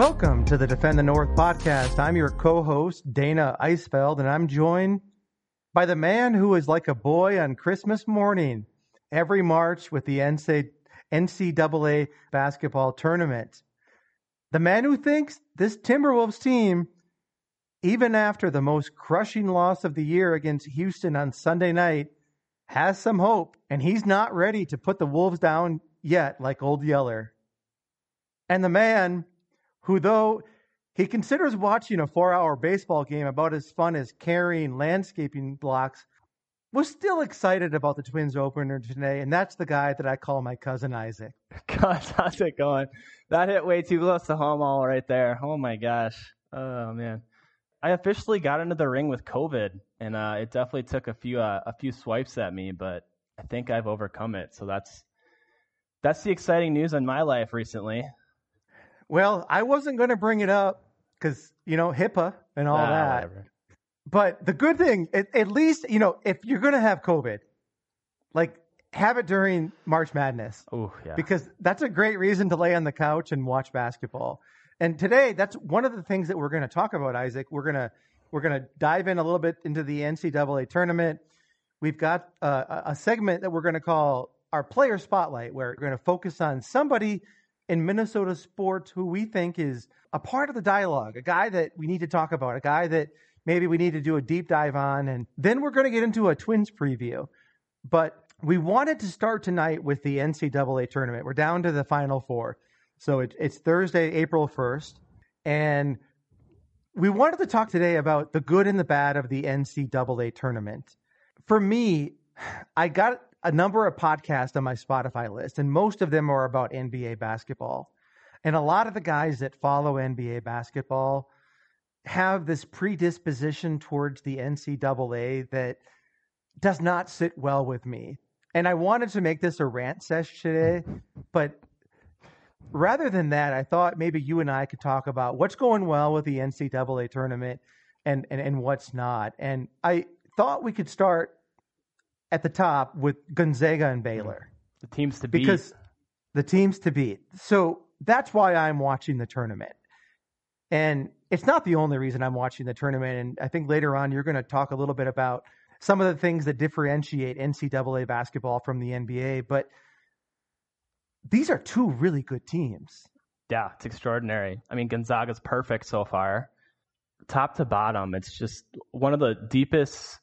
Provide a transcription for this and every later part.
Welcome to the Defend the North podcast. I'm your co-host, Dana Eisfeld, and I'm joined by the man who is like a boy on Christmas morning every March with the NCAA basketball tournament. The man who thinks this Timberwolves team, even after the most crushing loss of the year against Houston on Sunday night, has some hope, and he's not ready to put the Wolves down yet, like Old Yeller. And the man who, though he considers watching a four hour baseball game about as fun as carrying landscaping blocks, was still excited about the Twins opener today. And that's the guy that I call my cousin Isaac. Gosh, how's it going? That hit way too close to home all right there. Oh my gosh. Oh man. I officially got into the ring with COVID, and uh, it definitely took a few uh, a few swipes at me, but I think I've overcome it. So that's that's the exciting news in my life recently. Well, I wasn't going to bring it up because you know HIPAA and all Ah, that. whatever. But the good thing, at, at least you know, if you're going to have COVID, like have it during March Madness Oh yeah. because that's a great reason to lay on the couch and watch basketball. And today, that's one of the things that we're going to talk about, Isaac. We're gonna we're gonna dive in a little bit into the NCAA tournament. We've got uh, a a segment that we're going to call our player spotlight, where we're going to focus on somebody in Minnesota sports who we think is a part of the dialogue, a guy that we need to talk about, a guy that maybe we need to do a deep dive on, and then we're going to get into a Twins preview. But we wanted to start tonight with the NCAA tournament. We're down to the final four. So it, it's Thursday, April 1st. And we wanted to talk today about the good and the bad of the NCAA tournament. For me, I got a number of podcasts on my Spotify list, and most of them are about NBA basketball. And a lot of the guys that follow NBA basketball have this predisposition towards the NCAA that does not sit well with me. And I wanted to make this a rant session today, but rather than that, I thought maybe you and I could talk about what's going well with the NCAA tournament and, and, and what's not. And I thought we could start at the top with Gonzaga and Baylor the teams to beat. because the teams to beat. So that's why I'm watching the tournament. And it's not the only reason I'm watching the tournament. And I think later on, you're going to talk a little bit about some of the things that differentiate NCAA basketball from the NBA. But these are two really good teams. Yeah, it's extraordinary. I mean, Gonzaga's perfect so far. Top to bottom, it's just one of the deepest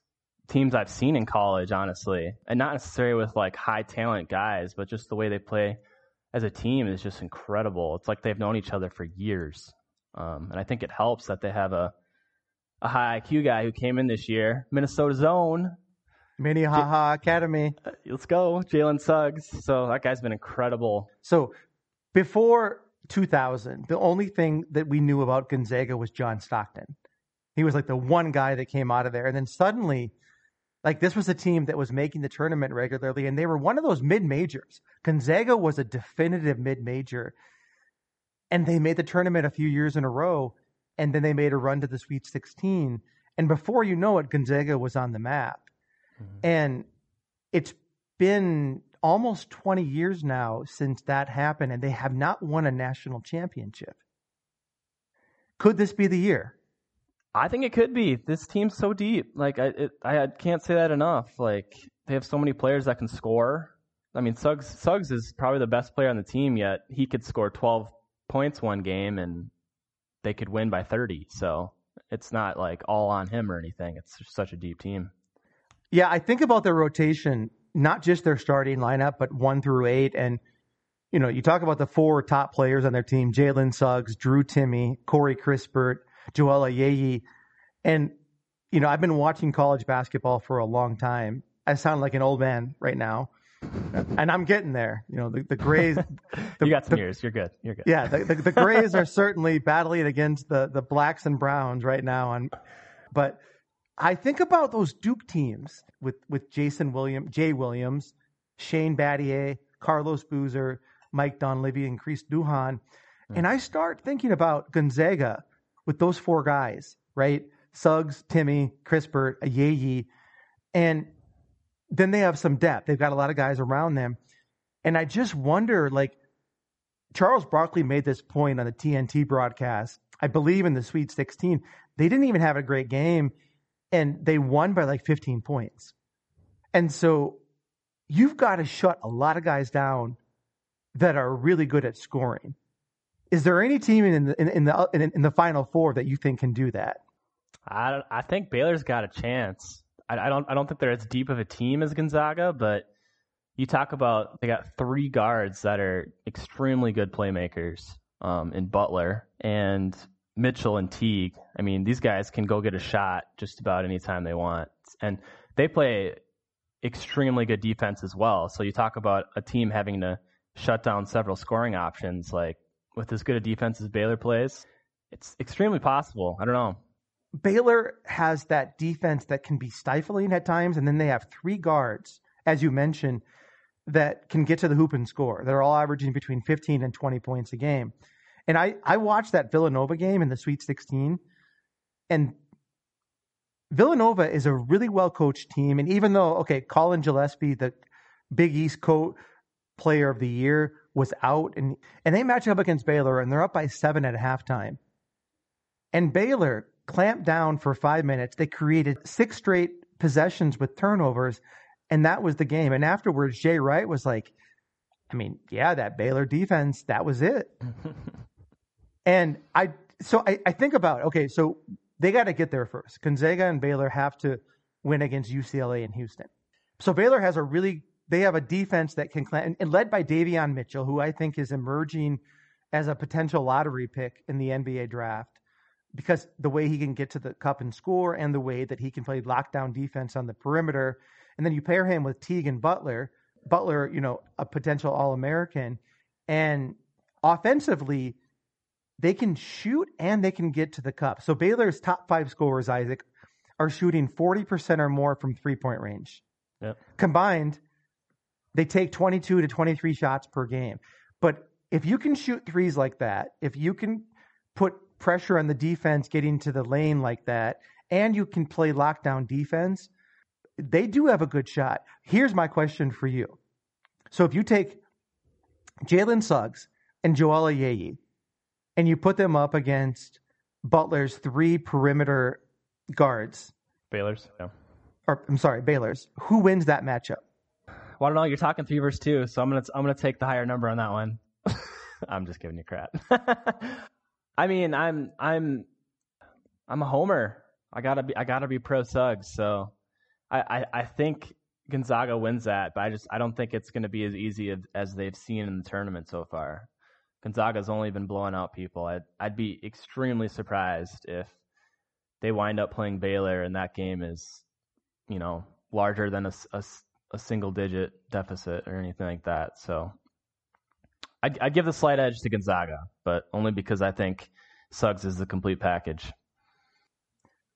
teams I've seen in college, honestly. And not necessarily with like high talent guys, but just the way they play as a team is just incredible. It's like they've known each other for years. Um, and I think it helps that they have a, a high IQ guy who came in this year, Minnesota's own. Minnehaha Academy. Uh, Let's go, Jalen Suggs. So that guy's been incredible. So before 2000, the only thing that we knew about Gonzaga was John Stockton. He was like the one guy that came out of there. And then suddenly, like this was a team that was making the tournament regularly, and they were one of those mid majors. Gonzaga was a definitive mid major. And they made the tournament a few years in a row, and then they made a run to the Sweet 16. And before you know it, Gonzaga was on the map. Mm-hmm. And it's been almost 20 years now since that happened, and they have not won a national championship. Could this be the year? I think it could be. This team's so deep. Like I, it, I can't say that enough. Like they have so many players that can score. I mean, Suggs, Suggs is probably the best player on the team. Yet he could score 12 points one game, and they could win by 30. So it's not like all on him or anything. It's such a deep team. Yeah, I think about their rotation, not just their starting lineup, but one through eight. And, you know, you talk about the four top players on their team Jalen Suggs, Drew Timme, Corey Kispert, Joel Ayayi. And, you know, I've been watching college basketball for a long time. I sound like an old man right now. And I'm getting there. You know, the, the Grays. The, you got some the- years. You're good. You're good. yeah, the, the, the Grays are certainly battling against the, the blacks and browns right now. And, but I think about those Duke teams with, with Jason Williams, Jay Williams, Shane Battier, Carlos Boozer, Mike Dunleavy, and Chris Duhon. And mm. I start thinking about Gonzaga with those four guys, right? Suggs, Timme, Kispert, Ayayi. And then they have some depth. They've got a lot of guys around them. And I just wonder, like, Charles Barkley made this point on the TNT broadcast. I believe in the Sweet 16, they didn't even have a great game and they won by like 15 points. And so you've got to shut a lot of guys down that are really good at scoring. Is there any team in the in, in the in, in, the final four that you think can do that? I I think Baylor's got a chance. I, I don't I don't think they're as deep of a team as Gonzaga, but you talk about they got three guards that are extremely good playmakers um, in Butler and Mitchell and Teague. I mean, these guys can go get a shot just about any time they want, and they play extremely good defense as well. So you talk about a team having to shut down several scoring options, like with as good a defense as Baylor plays, it's extremely possible. I don't know. Baylor has that defense that can be stifling at times, and then they have three guards, as you mentioned, that can get to the hoop and score. They're all averaging between 15 and 20 points a game. And I, I watched that Villanova game in the Sweet 16, and Villanova is a really well coached team. And even though, okay, Collin Gillespie, the Big East co player of the year, was out, and, and they match up against Baylor, and they're up by seven at halftime. And Baylor clamped down for five minutes. They created six straight possessions with turnovers, and that was the game. And afterwards, Jay Wright was like, I mean, yeah, that Baylor defense, that was it. and I, so I, I think about, okay, so they got to get there first. Gonzaga and Baylor have to win against UCLA and Houston. So Baylor has a really, they have a defense that can, and led by Davion Mitchell, who I think is emerging as a potential lottery pick in the NBA draft because the way he can get to the cup and score and the way that he can play lockdown defense on the perimeter. And then you pair him with Teague and Butler. Butler, you know, a potential All American. And offensively, they can shoot and they can get to the cup. So Baylor's top five scorers, Isaac, are shooting 40% or more from three point range. Yep. Combined, they take 22 to 23 shots per game. But if you can shoot threes like that, if you can put pressure on the defense getting to the lane like that, and you can play lockdown defense, they do have a good shot. Here's my question for you. So if you take Jalen Suggs and Joel Ayayi, and you put them up against Butler's three perimeter guards. Baylor's, yeah. Or I'm sorry, Baylor's. Who wins that matchup? I don't know. You're talking three versus two, so I'm gonna I'm gonna take the higher number on that one. I'm just giving you crap. I mean, I'm I'm I'm a homer. I gotta be I gotta be pro Suggs. So I, I, I think Gonzaga wins that, but I just I don't think it's gonna be as easy as, as they've seen in the tournament so far. Gonzaga's only been blowing out people. I'd, I'd be extremely surprised if they wind up playing Baylor and that game is, you know, larger than a, a, a single digit deficit or anything like that. So I'd, I'd give the slight edge to Gonzaga, but only because I think Suggs is the complete package.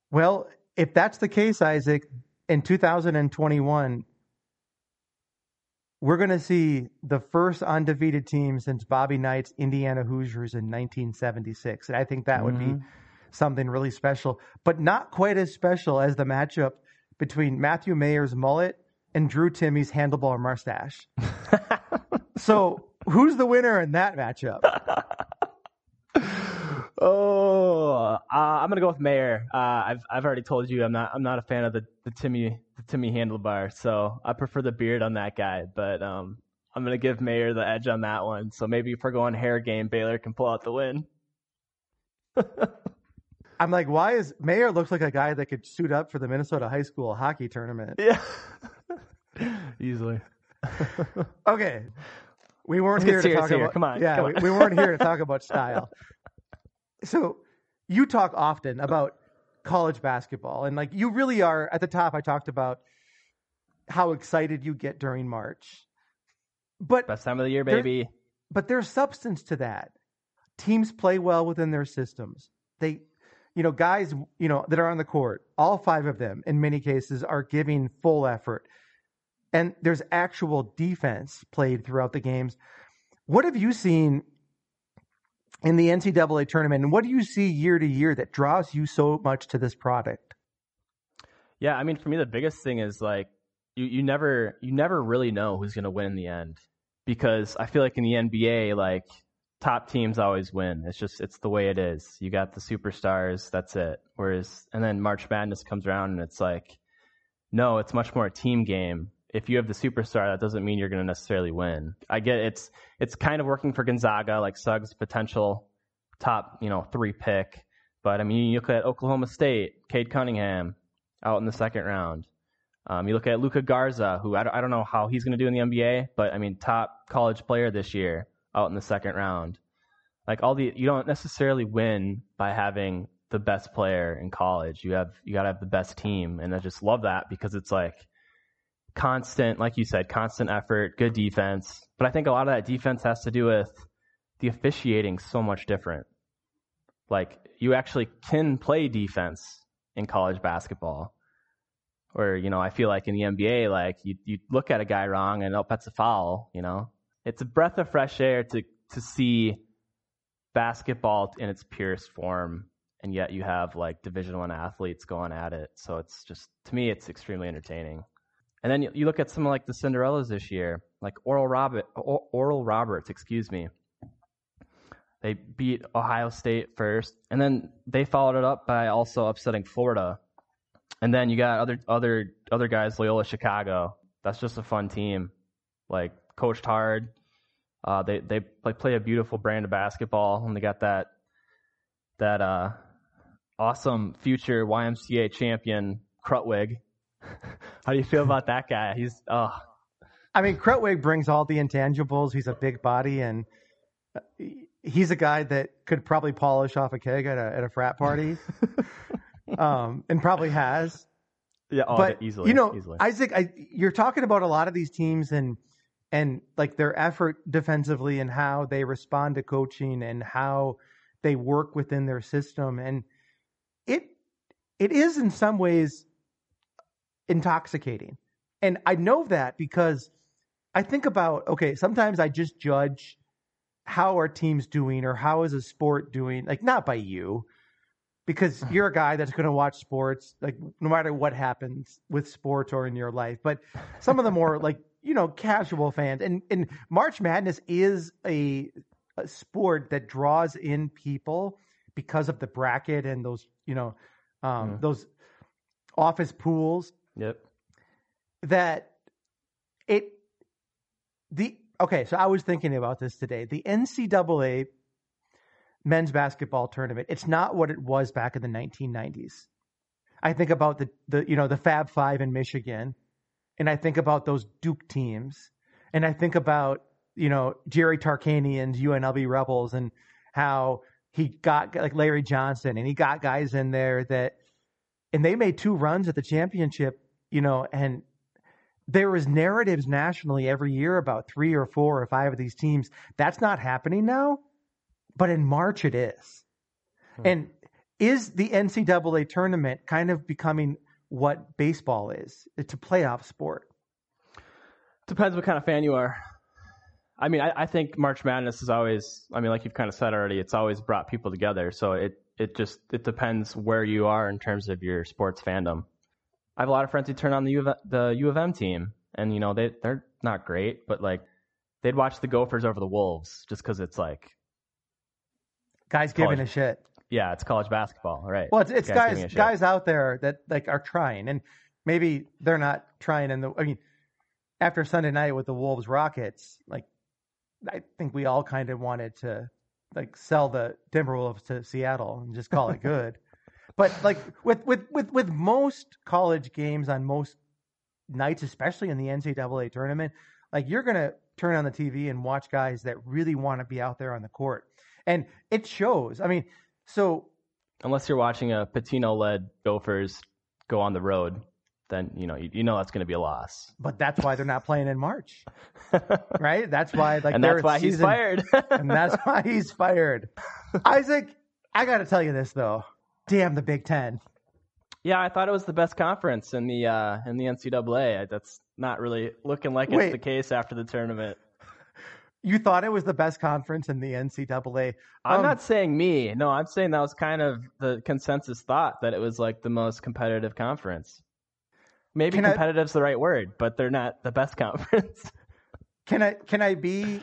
Well, if that's the case, Isaac, in 2021, we're going to see the first undefeated team since Bobby Knight's Indiana Hoosiers in 1976. And I think that mm-hmm. would be mm-hmm. something really special, but not quite as special as the matchup between Matthew Mayer's mullet and Drew Timme's handlebar mustache. so, who's the winner in that matchup? oh, uh, I'm gonna go with Mayer. Uh, I've I've already told you I'm not I'm not a fan of the the Timme the Timme handlebar, so I prefer the beard on that guy. But um, I'm gonna give Mayer the edge on that one. So maybe if we're going hair game, Baylor can pull out the win. I'm like, why is Mayer looks like a guy that could suit up for the Minnesota high school hockey tournament? Yeah, easily. okay, we weren't here to talk here. about. Come on, yeah, come on. We, we weren't here to talk about style. So, you talk often about college basketball. And like you really are at the top, I talked about how excited you get during March. But best time of the year, baby. But there's substance to that. Teams play well within their systems. They you know, guys, you know, that are on the court, all five of them in many cases are giving full effort. And there's actual defense played throughout the games. What have you seen in the NCAA tournament? And what do you see year to year that draws you so much to this product? Yeah, I mean, for me, the biggest thing is like you, you never you never really know who's going to win in the end because I feel like in the NBA, like top teams always win. It's just it's the way it is. You got the superstars, that's it. Whereas and then March Madness comes around and it's like no, it's much more a team game. If you have the superstar, that doesn't mean you're going to necessarily win. I get it's it's kind of working for Gonzaga, like Suggs potential top, you know, three pick. But I mean, you look at Oklahoma State, Cade Cunningham out in the second round. Um, you look at Luka Garza, who I don't, I don't know how he's going to do in the NBA, but I mean, top college player this year out in the second round. Like all the, you don't necessarily win by having the best player in college. You have, you got to have the best team. And I just love that because it's like constant, like you said, constant effort, good defense. But I think a lot of that defense has to do with the officiating so much different. Like you actually can play defense in college basketball. Or, you know, I feel like in the NBA, like you, you look at a guy wrong and oh, that's a foul, you know? It's a breath of fresh air to, to see basketball in its purest form. And yet you have like division one athletes going at it. So it's just, to me, it's extremely entertaining. And then you, look at some like the Cinderellas this year, like Oral Robert, Oral Roberts, excuse me. They beat Ohio State first, and then they followed it up by also upsetting Florida. And then you got other other other guys, Loyola Chicago. That's just a fun team, like coached hard. Uh, they they like play a beautiful brand of basketball, and they got that that uh, awesome future YMCA champion Krutwig. How do you feel about that guy? He's oh. I mean, Krutwig brings all the intangibles. He's a big body, and uh, he's a guy that could probably polish off a keg at a at a frat party, um, and probably has. Yeah, oh, but easily. You know, easily. Isaac, I, you're talking about a lot of these teams and and like their effort defensively and how they respond to coaching and how they work within their system, and it it is in some ways intoxicating, and I know that because I think about okay, sometimes I just judge how our teams doing or how is a sport doing like not by you because you're a guy that's going to watch sports like no matter what happens with sports or in your life. But some of the more like you know casual fans and and march madness is a, a sport that draws in people because of the bracket and those you know um, mm. those office pools yep that it the okay, so I was thinking about this today. The NCAA men's basketball tournament, it's not what it was back in the 1990s. I think about the, the you know, the Fab Five in Michigan, and I think about those Duke teams, and I think about, you know, Jerry Tarkanian's UNLV Rebels and how he got like Larry Johnson and he got guys in there that and they made two runs at the championship, you know, and there was narratives nationally every year about three or four or five of these teams. That's not happening now, but in March it is. Hmm. And is the NCAA tournament kind of becoming what baseball is? It's a playoff sport. Depends what kind of fan you are. I mean, I, I think March Madness is always. I mean, like you've kind of said already, it's always brought people together. So it it just it depends where you are in terms of your sports fandom. I have a lot of friends who turn on the U of, the U of M team, and you know they they're not great, but like they'd watch the Gophers over the Wolves just because it's like guys college, giving a shit. Yeah, it's college basketball, right? Well, it's, it's guys guys, guys out there that like are trying, and maybe they're not trying. In the I mean, after Sunday night with the Wolves Rockets, like I think we all kind of wanted to like sell the Timberwolves to Seattle and just call it good. But like with with with with most college games on most nights, especially in the NCAA tournament, like you're gonna turn on the TV and watch guys that really want to be out there on the court, and it shows. I mean, so unless you're watching a Pitino-led Gophers go on the road, then you know you, you know that's going to be a loss. But that's why they're not playing in March, right? That's why like and that's why season, he's fired, and that's why he's fired. Isaac, I got to tell you this though damn the Big Ten. Yeah, I thought it was the best conference in the uh, in the NCAA. That's not really looking like Wait. it's the case after the tournament. You thought it was the best conference in the NCAA. I'm um, not saying me. No, I'm saying that was kind of the consensus thought that it was like the most competitive conference. Maybe competitive's I, the right word, but they're not the best conference. can I can I be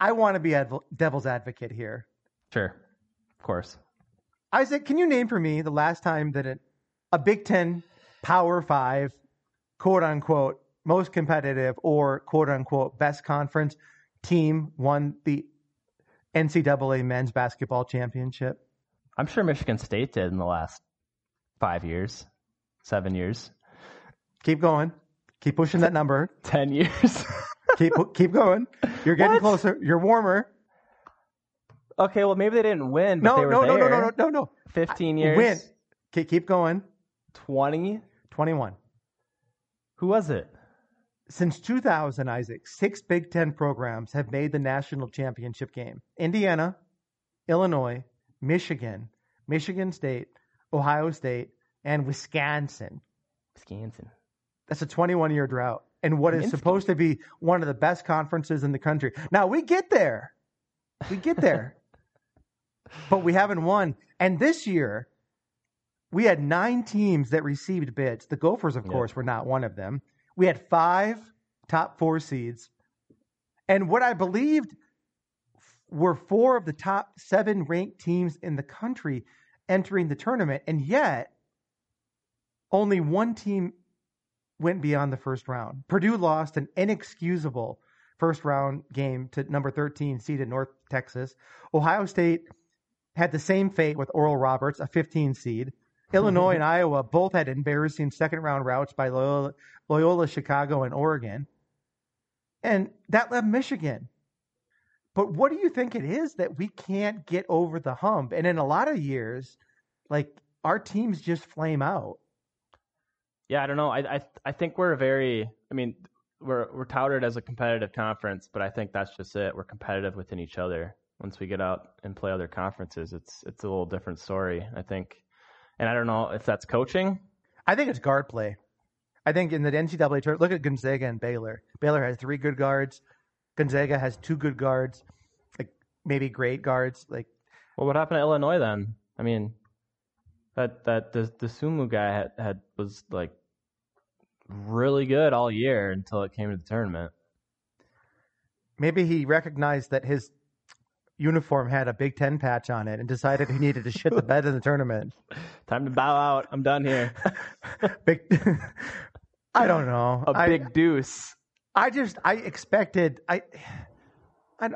I want to be adv- devil's advocate here. Sure, of course. Isaac, can you name for me the last time that a, a Big Ten Power Five, quote unquote, most competitive or quote unquote best conference team won the NCAA men's basketball championship? I'm sure Michigan State did in the last five years, seven years, Keep going. Keep pushing that number. ten years. Keep keep going. You're getting What? closer. You're warmer. Okay, well maybe they didn't win, but No, they were no, no, no, no, no, no, no. Fifteen years. Win. Keep, keep going. Twenty. 21. Who was it? Since 2000, Isaac, six Big Ten programs have made the national championship game Indiana, Illinois, Michigan, Michigan State, Ohio State, and Wisconsin. Wisconsin. That's a 21 year drought. And what is supposed to be one of the best conferences in the country. Now, we get there. We get there. but we haven't won. And this year, we had nine teams that received bids. The Gophers, of Yeah. course, were not one of them. We had five top four seeds. And what I believed were four of the top seven ranked teams in the country entering the tournament. And yet, only one team went beyond the first round. Purdue lost an inexcusable first round game to number 13 seeded North Texas. Ohio State had the same fate with Oral Roberts, a 15 seed. Illinois and Iowa both had embarrassing second round routes by Loyola, Loyola, Chicago, and Oregon. And that left Michigan. But what do you think it is that we can't get over the hump? And in a lot of years, like our teams just flame out. Yeah, I don't know. I I I think we're very. I mean, we're we're touted as a competitive conference, but I think that's just it. We're competitive within each other. Once we get out and play other conferences, it's it's a little different story. I think, and I don't know if that's coaching. I think it's guard play. I think in the NCAA tournament, look at Gonzaga and Baylor. Baylor has three good guards. Gonzaga has two good guards, like maybe great guards. Like Well, what happened to Illinois then? I mean, that that the the Sumu guy had, had was like really good all year until it came to the tournament. maybe he recognized that his uniform had a Big Ten patch on it and decided he needed to shit the bed in the tournament. Time to bow out. I'm done here. Big, I don't know. A I- big deuce. I just I expected I I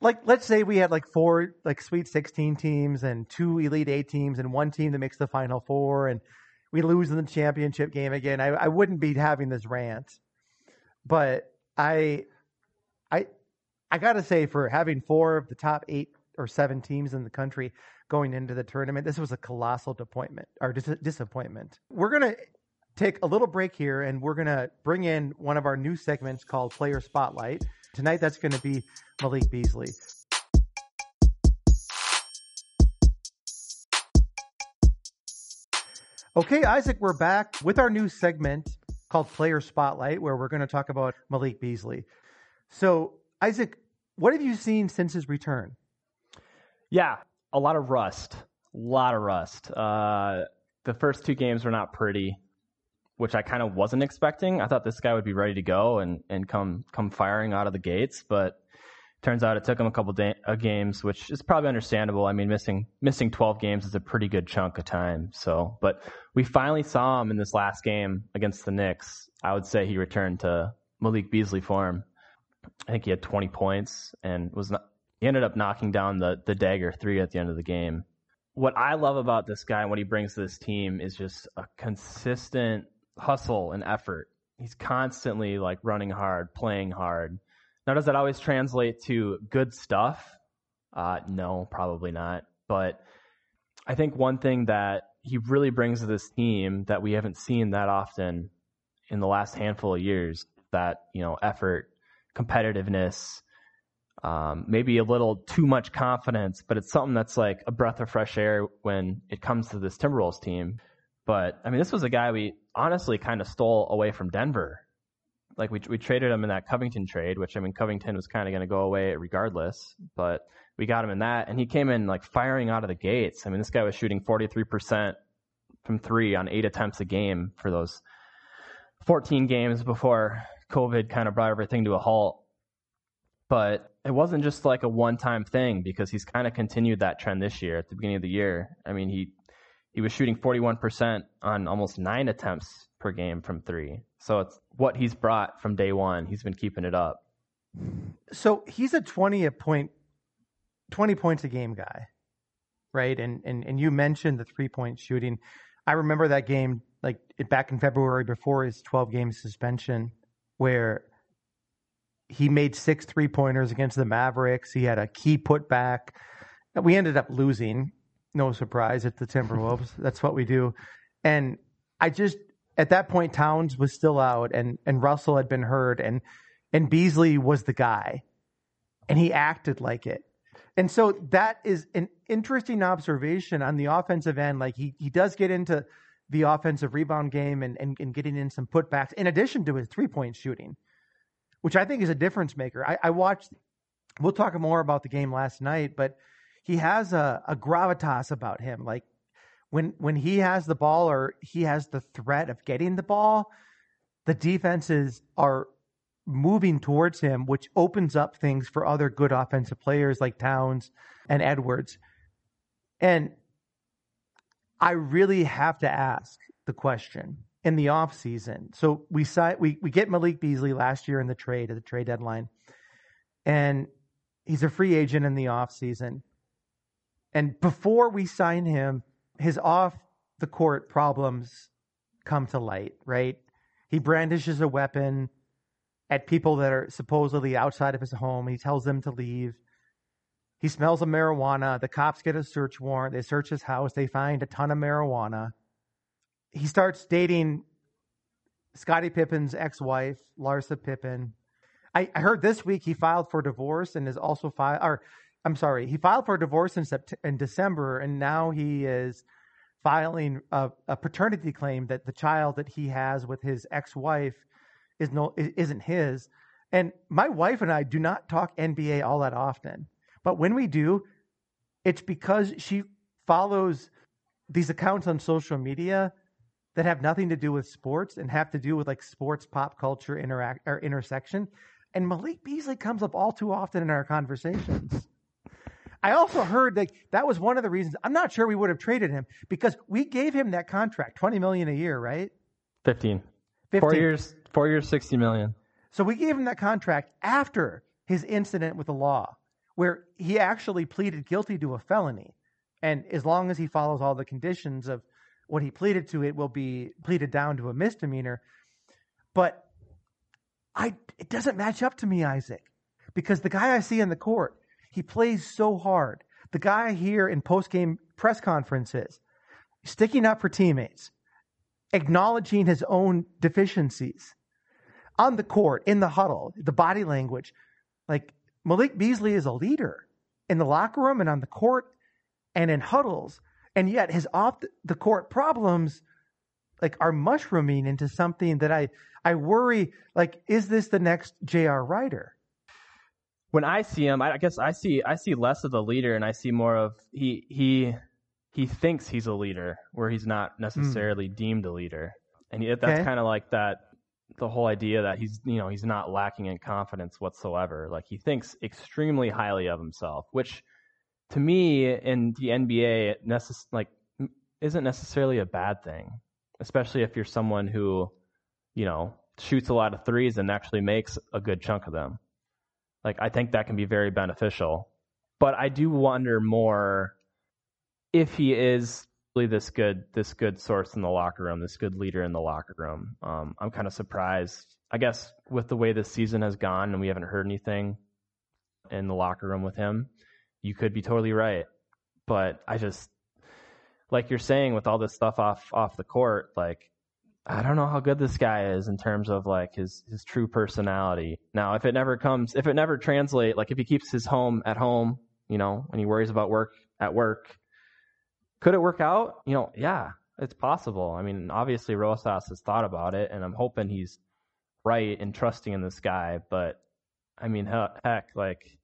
like let's say we had like four like Sweet 16 teams and two Elite 8 teams and one team that makes the final four and we lose in the championship game again. I I wouldn't be having this rant. But I I I got to say for having four of the top 8 or 7 teams in the country going into the tournament, this was a colossal disappointment or dis- disappointment. We're going to take a little break here and we're going to bring in one of our new segments called Player Spotlight. Tonight, that's going to be Malik Beasley. Okay, Isaac, we're back with our new segment called Player Spotlight, where we're going to talk about Malik Beasley. So, Isaac, what have you seen since his return? Yeah, a lot of rust. A lot of rust. Uh, the first two games were not pretty, which I kind of wasn't expecting. I thought this guy would be ready to go and, and come come firing out of the gates, but turns out it took him a couple da- uh, games, which is probably understandable. I mean, missing missing 12 games is a pretty good chunk of time. So, but we finally saw him in this last game against the Knicks. I would say he returned to Malik Beasley form. I think he had 20 points and was not, he ended up knocking down the the dagger three at the end of the game. What I love about this guy and what he brings to this team is just a consistent hustle and effort. He's constantly like running hard, playing hard. Now, does that always translate to good stuff? Uh, no, probably not. But I think one thing that he really brings to this team that we haven't seen that often in the last handful of years that you know effort, competitiveness, um, maybe a little too much confidence, but it's something that's like a breath of fresh air when it comes to this Timberwolves team. But I mean, this was a guy we honestly kind of stole away from Denver. Like we we traded him in that Covington trade, which I mean Covington was kind of going to go away regardless, but we got him in that, and he came in like firing out of the gates. I mean, this guy was shooting 43% from three on eight attempts a game for those 14 games before COVID kind of brought everything to a halt. But it wasn't just like a one-time thing because he's kind of continued that trend this year at the beginning of the year. I mean, he he was shooting 41% on almost 9 attempts per game from 3. So it's what he's brought from day 1. He's been keeping it up. So, he's a 20 a point 20 points a game guy. Right? And and and you mentioned the three-point shooting. I remember that game like back in February before his 12 game suspension where he made six three pointers against the Mavericks. He had a key putback. We ended up losing. No surprise at the Timberwolves. That's what we do. And I just at that point Towns was still out and and Russell had been hurt and and Beasley was the guy. And he acted like it. And so that is an interesting observation on the offensive end. Like he he does get into the offensive rebound game and, and, and getting in some putbacks in addition to his three point shooting which I think is a difference maker. I, I watched, we'll talk more about the game last night, but he has a, a gravitas about him. Like when when he has the ball or he has the threat of getting the ball, the defenses are moving towards him, which opens up things for other good offensive players like Towns and Edwards. And I really have to ask the question in the offseason. So we sign, we we get Malik Beasley last year in the trade at the trade deadline. And he's a free agent in the offseason. And before we sign him, his off the court problems come to light, right? He brandishes a weapon at people that are supposedly outside of his home. He tells them to leave. He smells of marijuana. The cops get a search warrant. They search his house. They find a ton of marijuana he starts dating Scottie Pippen's ex-wife, Larsa Pippen. I, I, heard this week he filed for divorce and is also filed. Or I'm sorry, he filed for divorce in September, in December, and now he is filing a, a, paternity claim that the child that he has with his ex-wife is no isn't his. And my wife and I do not talk NBA all that often, but when we do, it's because she follows these accounts on social media that have nothing to do with sports and have to do with like sports pop culture interact or intersection. And Malik Beasley comes up all too often in our conversations. I also heard that that was one of the reasons I'm not sure we would have traded him because we gave him that contract, 20 million a year, right? 15. 15. Four years, four years, 60 million. So we gave him that contract after his incident with the law, where he actually pleaded guilty to a felony. And as long as he follows all the conditions of what he pleaded to, it will be pleaded down to a misdemeanor. But I, it doesn't match up to me, Isaac, because the guy I see in the court, he plays so hard. The guy here in post game press conferences, sticking up for teammates, acknowledging his own deficiencies on the court, in the huddle, the body language. Like Malik Beasley is a leader in the locker room and on the court and in huddles. And yet his off the court problems like are mushrooming into something that I I worry like is this the next JR Rider? When I see him, I guess I see I see less of the leader and I see more of he he he thinks he's a leader where he's not necessarily mm. deemed a leader. And that's okay. kind of like that the whole idea that he's you know he's not lacking in confidence whatsoever. Like he thinks extremely highly of himself, which to me in the NBA necess- like isn't necessarily a bad thing, especially if you're someone who, you know, shoots a lot of threes and actually makes a good chunk of them. Like I think that can be very beneficial. But I do wonder more if he is this good this good source in the locker room, this good leader in the locker room. Um, I'm kind of surprised. I guess with the way this season has gone and we haven't heard anything in the locker room with him you could be totally right. But I just, like you're saying, with all this stuff off off the court, like I don't know how good this guy is in terms of like his his true personality. Now, if it never comes, if it never translate, like if he keeps his home at home, you know, and he worries about work at work, could it work out? You know, yeah, it's possible. I mean, obviously Rosas has thought about it, and I'm hoping he's right in trusting in this guy. But I mean, heck, like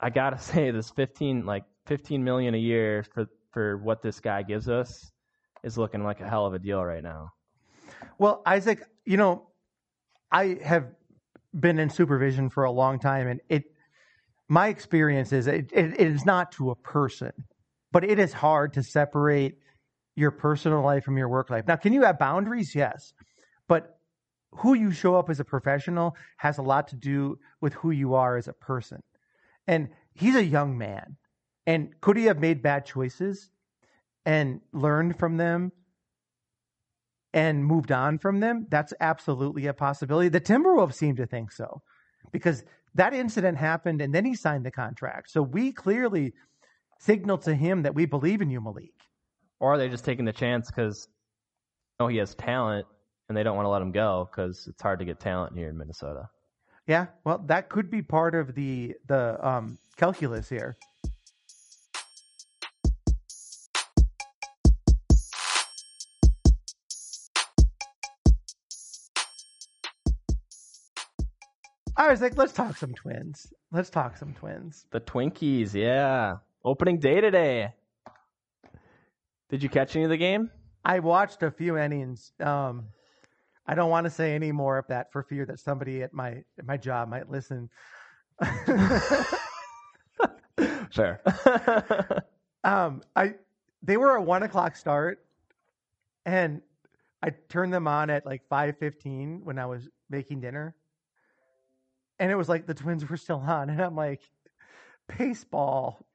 I gotta say this 15 like 15 million a year for for what this guy gives us is looking like a hell of a deal right now. Well, Isaac, you know, I have been in supervision for a long time, and it my experience is it, it, it is not to a person, but it is hard to separate your personal life from your work life. Now, can you have boundaries? Yes. But who you show up as a professional has a lot to do with who you are as a person. And he's a young man. And could he have made bad choices and learned from them and moved on from them? That's absolutely a possibility. The Timberwolves seem to think so because that incident happened and then he signed the contract. So we clearly signaled to him that we believe in you, Malik. Or are they just taking the chance because oh he has talent and they don't want to let him go because it's hard to get talent here in Minnesota. Yeah, well, that could be part of the the um, calculus here. I was like, let's talk some twins. Let's talk some twins. The Twinkies, yeah. Opening day today. Did you catch any of the game? I watched a few innings. Um, I don't want to say any more of that for fear that somebody at my at my job might listen. Fair. um, I they were a one o'clock start, and I turned them on at like five fifteen when I was making dinner, and it was like the Twins were still on, and I'm like, baseball.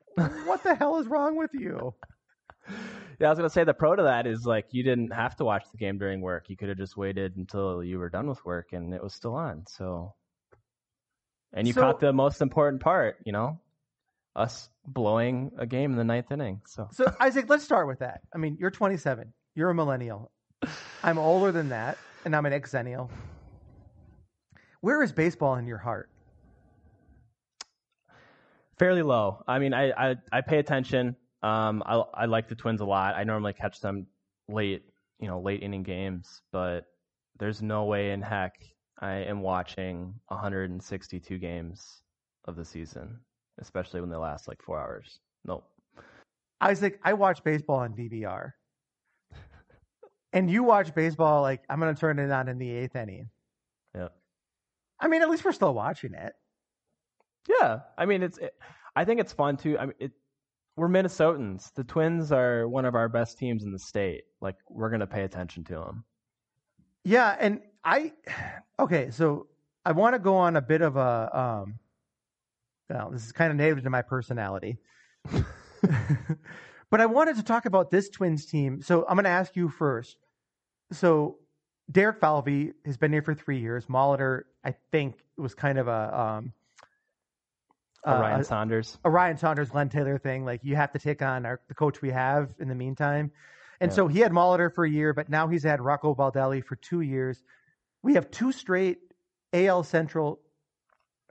What the hell is wrong with you? Yeah, I was gonna say the pro to that is like you didn't have to watch the game during work. You could have just waited until you were done with work and it was still on. So, and you so, caught the most important part. You know, us blowing a game in the ninth inning. So, so Isaac, let's start with that. I mean, you're 27. You're a millennial. I'm older than that, and I'm an exennial. Where is baseball in your heart? Fairly low. I mean, I I, I pay attention. Um, I I like the Twins a lot. I normally catch them late, you know, late inning games, but there's no way in heck I am watching 162 games of the season, especially when they last like four hours. Nope. Isaac, I watch baseball on DVR. and you watch baseball like I'm going to turn it on in the eighth inning. Yeah. I mean, at least we're still watching it. Yeah, I mean, it's. It, I think it's fun too. I mean, it, we're Minnesotans. The Twins are one of our best teams in the state. Like we're to pay attention to them. Yeah, and I okay, so I want to go on a bit of a um well, this is kind of native to my personality. but I wanted to talk about this Twins team. So I'm going to ask you first. So Derek Falvey has been here for three years. Molitor, I think, was kind of a um, uh, Ryan Saunders, a Ryan Saunders, Glenn Taylor thing. Like you have to take on our, the coach we have in the meantime. And yeah. so he had Molitor for a year, but now he's had Rocco Baldelli for two years. We have two straight AL Central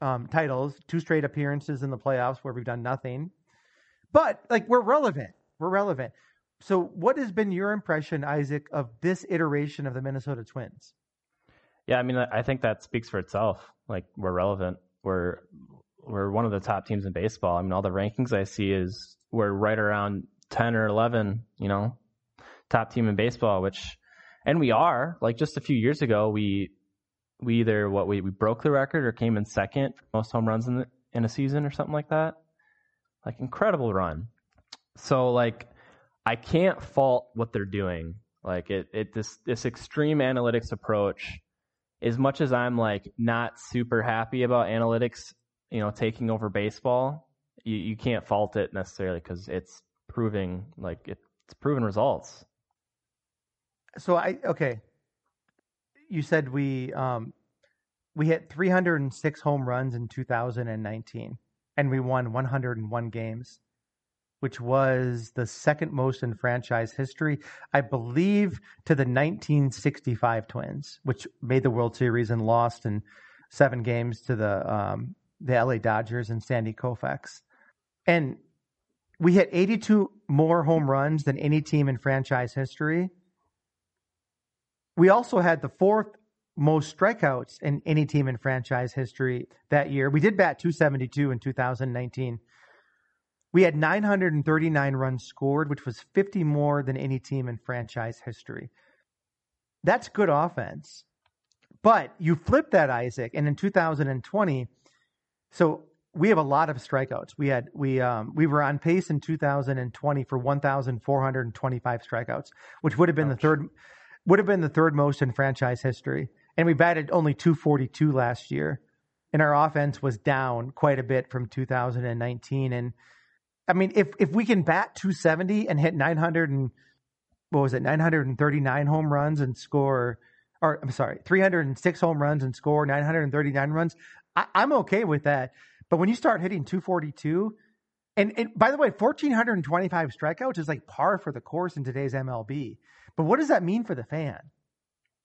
um, titles, two straight appearances in the playoffs where we've done nothing. But like we're relevant. We're relevant. So what has been your impression, Isaac, of this iteration of the Minnesota Twins? Yeah, I mean, I think that speaks for itself. Like we're relevant. We're we're one of the top teams in baseball. I mean, all the rankings I see is we're right around 10 or 11, you know, top team in baseball, which, and we are like just a few years ago, we, we either what we, we broke the record or came in second for most home runs in the, in a season or something like that. Like incredible run. So like, I can't fault what they're doing. Like it, it, this, this extreme analytics approach, as much as I'm like not super happy about analytics you know, taking over baseball, you, you can't fault it necessarily because it's proving like it's proven results. So I okay. You said we um we hit 306 home runs in 2019 and we won 101 games which was the second most in franchise history i believe to the 1965 twins which made the world series and lost in seven games to the um, the LA Dodgers and Sandy Koufax. And we hit 82 more home runs than any team in franchise history. We also had the fourth most strikeouts in any team in franchise history that year. We did bat 272 in 2019. We had 939 runs scored, which was 50 more than any team in franchise history. That's good offense. But you flip that, Isaac, and in 2020, so we have a lot of strikeouts. We had we um we were on pace in 2020 for 1,425 strikeouts, which would have been Ouch. the third would have been the third most in franchise history. And we batted only 242 last year. And our offense was down quite a bit from 2019. And I mean, if if we can bat 270 and hit 900 and what was it, 939 home runs and score, or I'm sorry, 306 home runs and score 939 runs, I, I'm okay with that. But when you start hitting 242, and, and by the way, 1,425 strikeouts is like par for the course in today's MLB. But what does that mean for the fan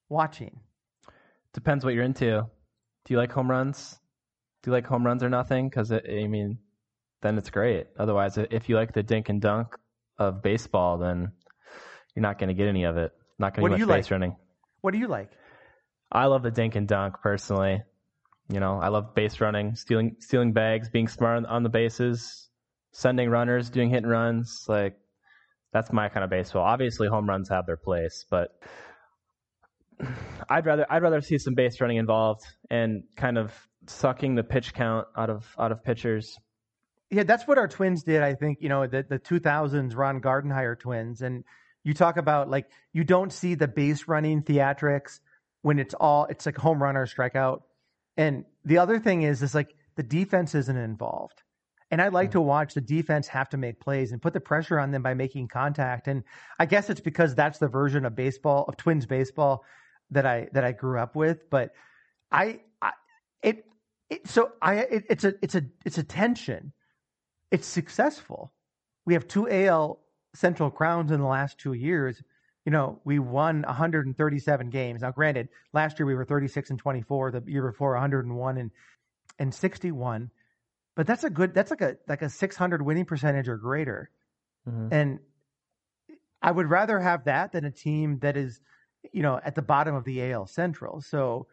watching? Depends what you're into. Do you like home runs? Do you like home runs or nothing? Because I mean, then it's great. Otherwise, if you like the dink and dunk of baseball, then you're not going to get any of it. Not going to get much base like? running. What do you like? I love the dink and dunk personally. You know, I love base running, stealing stealing bags, being smart on the bases, sending runners, doing hit and runs. Like that's my kind of baseball. Obviously, home runs have their place, but I'd rather I'd rather see some base running involved and kind of sucking the pitch count out of out of pitchers. Yeah, that's what our twins did. I think you know the the 2000s Ron Gardenhire twins, and you talk about like you don't see the base running theatrics when it's all it's like home run or strikeout. And the other thing is is like the defense isn't involved. And I like mm-hmm. to watch the defense have to make plays and put the pressure on them by making contact. And I guess it's because that's the version of baseball of Twins baseball that I that I grew up with. But I, I it, it so I it, it's a it's a it's a tension. It's successful. We have two AL Central crowns in the last two years. You know, we won 137 games. Now, granted, last year we were 36 and 24. The year before, 101 and and 61 but that's a good that's like a like a 600 winning percentage or greater mm-hmm. and i would rather have that than a team that is you know at the bottom of the al central so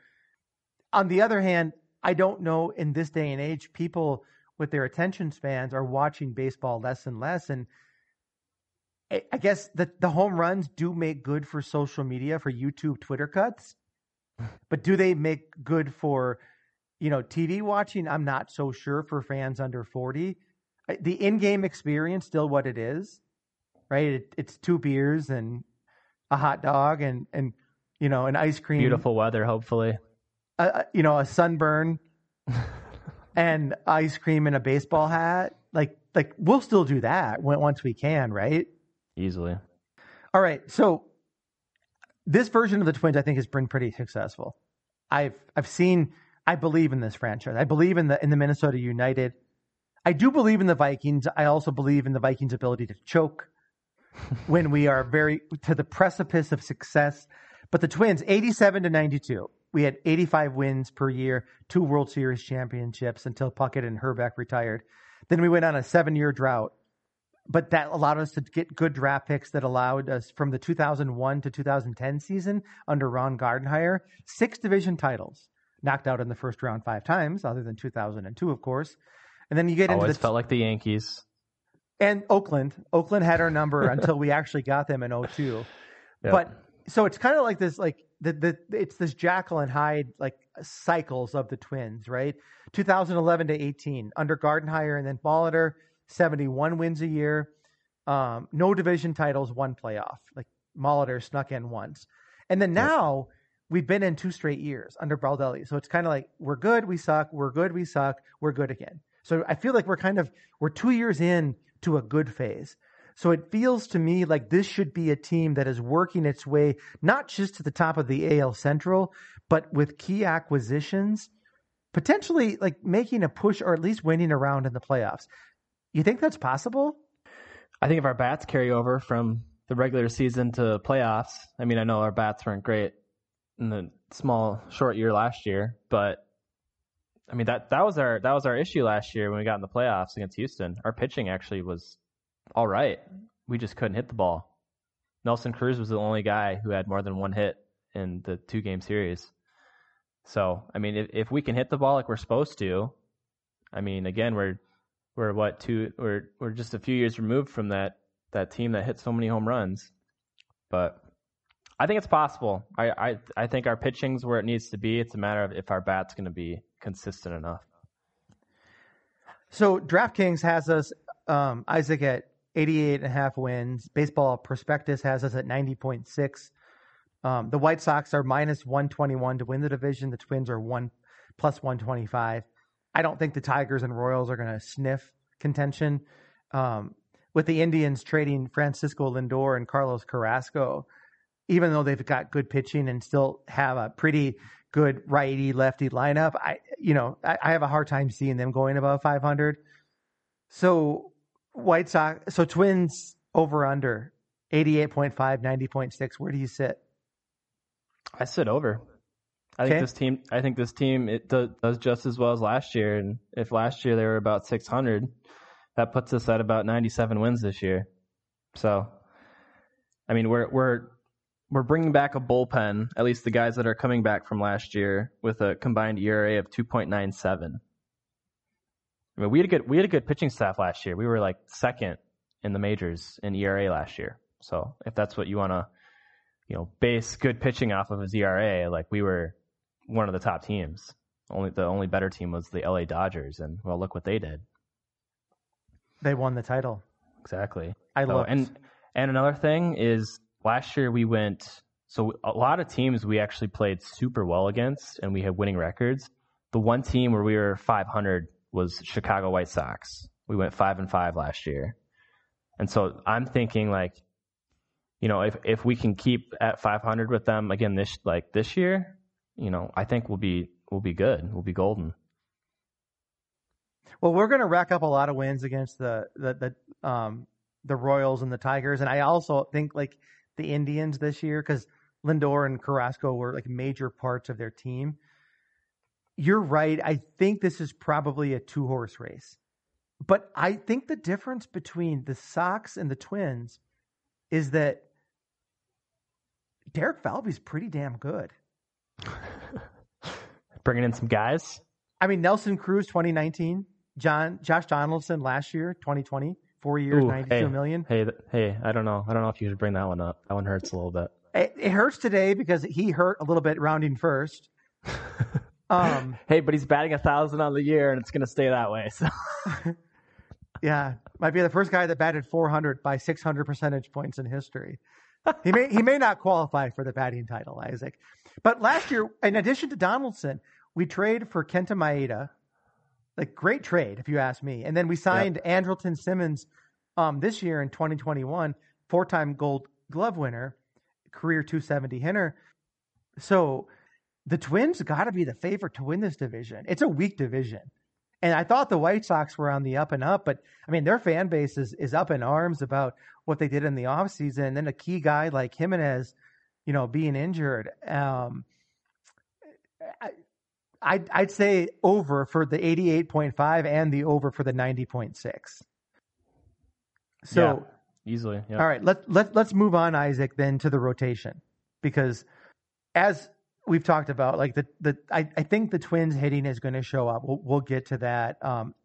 on the other hand i don't know in this day and age people with their attention spans are watching baseball less and less and i guess the, the home runs do make good for social media for youtube twitter cuts but do they make good for you know, TV watching, I'm not so sure for fans under 40. The in-game experience still what it is, right? It, it's two beers and a hot dog and and you know an ice cream. Beautiful weather, hopefully. Uh, you know, a sunburn and ice cream and a baseball hat. Like like we'll still do that once we can, right? Easily. All right, so this version of the Twins, I think, has been pretty successful. I've I've seen I believe in this franchise. I believe in the in the Minnesota United. I do believe in the Vikings. I also believe in the Vikings' ability to choke when we are very to the precipice of success. But the Twins, 87 to 92. We had 85 wins per year, two World Series championships until Puckett and Hrbek retired. Then we went on a seven year drought. But that allowed us to get good draft picks that allowed us from the 2001 to 2010 season under Ron Gardenhire, six division titles knocked out in the first round five times, other than 2002, of course. And then you get Always into the felt like the Yankees and Oakland. Oakland had our number until we actually got them in 02. Yep. But so it's kind of like this, like the, the it's this Jekyll and Hyde like cycles of the Twins, right? 2011 to 18 under Gardenhire and then Molitor, 71 wins a year, um, no division titles, one playoff. Like Molitor snuck in once, and then now we've been in two straight years under Baldelli. So it's kind of like we're good, we suck, we're good, we suck, we're good again. So I feel like we're kind of we're two years in to a good phase. So it feels to me like this should be a team that is working its way not just to the top of the AL Central, but with key acquisitions, potentially like making a push or at least winning around in the playoffs. You think that's possible? I think if our bats carry over from the regular season to playoffs, I mean, I know our bats weren't great in the small short year last year, but I mean that that was our that was our issue last year when we got in the playoffs against Houston. Our pitching actually was all right. We just couldn't hit the ball. Nelson Cruz was the only guy who had more than one hit in the two game series. So, I mean, if, if we can hit the ball like we're supposed to, I mean, again, we're we're what two we're we're just a few years removed from that that team that hit so many home runs. But I think it's possible. I, I I think our pitching's where it needs to be. It's a matter of if our bat's going to be consistent enough. So DraftKings has us, um, Isaac, at 88 and a half wins. Baseball Prospectus has us at 90.6. Um, the White Sox are minus 121 to win the division. The Twins are one plus 125. I don't think the Tigers and Royals are going to sniff contention. Um, with the Indians trading Francisco Lindor and Carlos Carrasco, even though they've got good pitching and still have a pretty good righty lefty lineup, I you know I, I have a hard time seeing them going above 500. So White Sox, so Twins over under 88.5, 90.6. Where do you sit? I sit over. I think Okay. this team. I think this team it does, does just as well as last year. And if last year they were about 600, that puts us at about 97 wins this year. So, I mean, we're we're we're bringing back a bullpen. At least the guys that are coming back from last year with a combined ERA of 2.97. I mean, we had a good we had a good pitching staff last year. We were like second in the majors in ERA last year. So if that's what you want to, you know, base good pitching off of his ERA, like we were one of the top teams. Only the only better team was the LA Dodgers, and well, look what they did. They won the title. Exactly. I So, love and and another thing is last year we went so a lot of teams we actually played super well against and we had winning records. The one team where we were 500 was Chicago White Sox. We went 5 and 5 last year. And so I'm thinking like you know, if if we can keep at 500 with them again this like this year, you know, I think we'll be we'll be good. We'll be golden. Well, we're going to rack up a lot of wins against the the the um the Royals and the Tigers, and I also think like the Indians this year because Lindor and Carrasco were like major parts of their team. You're right. I think this is probably a two horse race, but I think the difference between the Sox and the Twins is that Derek Falvey's pretty damn good. Bringing in some guys. I mean, Nelson Cruz, 2019. John Josh Donaldson last year, 2020, four years, Ooh, ninety-two hey, million. Hey, hey, I don't know. I don't know if you should bring that one up. That one hurts a little bit. It, it hurts today because he hurt a little bit rounding first. Um, hey, but he's batting a thousand on the year, and it's going to stay that way. So yeah, might be the first guy that batted 400 by 600 percentage points in history. He may he may not qualify for the batting title, Isaac. But last year, in addition to Donaldson, we trade for Kenta Maeda, like great trade if you ask me. And then we signed Andrelton Simmons um, this year in 2021, four-time Gold Glove winner, career 270 hitter. So the Twins got to be the favorite to win this division. It's a weak division. And I thought the White Sox were on the up and up, but I mean, their fan base is, is up in arms about what they did in the offseason. And then a key guy like Jimenez, you know, being injured. Um, I, I'd, I'd say over for the 88.5 and the over for the 90.6. So, easily, yeah. all right, let, let, let's move on, Isaac, then to the rotation. Because as we've talked about, like the, the I, I think the Twins hitting is going to show up. We'll, we'll get to that. Um,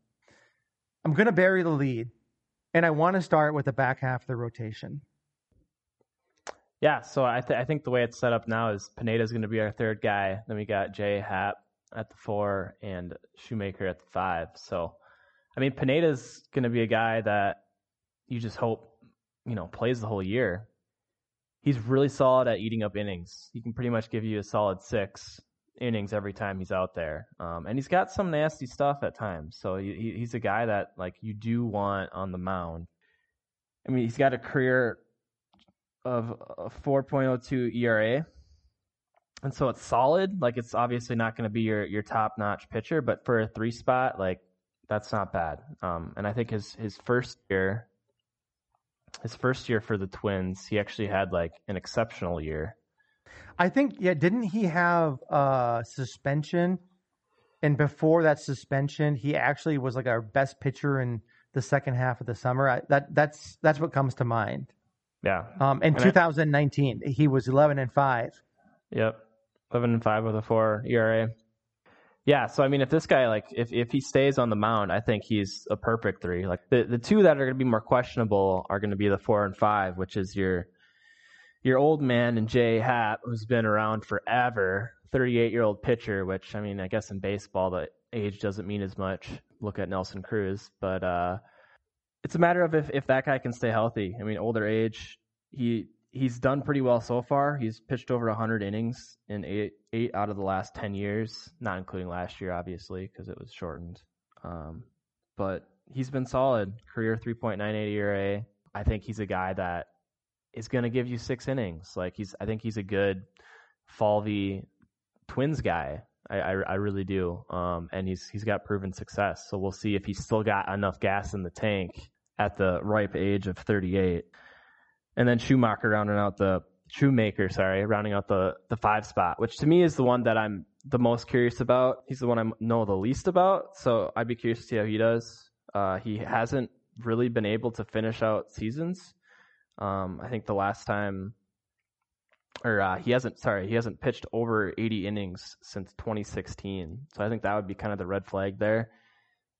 I'm going to bury the lead, and I want to start with the back half of the rotation. Yeah, so I, th- I think the way it's set up now is Pineda's going to be our third guy. Then we got Jay Happ at the four and Shoemaker at the five. So, I mean, Pineda's going to be a guy that you just hope, you know, plays the whole year. He's really solid at eating up innings. He can pretty much give you a solid six innings every time he's out there. Um, and he's got some nasty stuff at times. So he- he's a guy that, like, you do want on the mound. I mean, he's got a career of a 4.02 ERA. And so it's solid. Like it's obviously not going to be your, your top notch pitcher, but for a three spot, like that's not bad. Um, and I think his, his first year, his first year for the Twins, he actually had like an exceptional year. I think, yeah, didn't he have a suspension? And before that suspension, he actually was like our best pitcher in the second half of the summer. I, that that's that's what comes to mind. Yeah. Um, in And I- 2019, he was 11 and five. Yep. 11 and 5 with a 4 ERA. Yeah, so I mean if this guy like if if he stays on the mound, I think he's a perfect 3. Like the the two that are going to be more questionable are going to be the 4 and 5, which is your your old man and Jay Happ who's been around forever, 38-year-old pitcher, which I mean, I guess in baseball the age doesn't mean as much. look at Nelson Cruz, but uh, it's a matter of if, if that guy can stay healthy. I mean, older age, he he's done pretty well so far. He's pitched over 100 innings in eight eight out of the last 10 years, not including last year, obviously, because it was shortened. Um, but he's been solid. Career 3.98 ERA. I think he's a guy that is going to give you six innings. Like he's, I think he's a good Falvey Twins guy. I, I, I really do. Um, and he's he's got proven success. So we'll see if he's still got enough gas in the tank at the ripe age of 38. And then Schumacher rounding out the Shoemaker, sorry, rounding out the the five spot, which to me is the one that I'm the most curious about. He's the one I know the least about, so I'd be curious to see how he does. Uh, he hasn't really been able to finish out seasons. Um, I think the last time, or uh, he hasn't, sorry, he hasn't pitched over 80 innings since 2016. So I think that would be kind of the red flag there.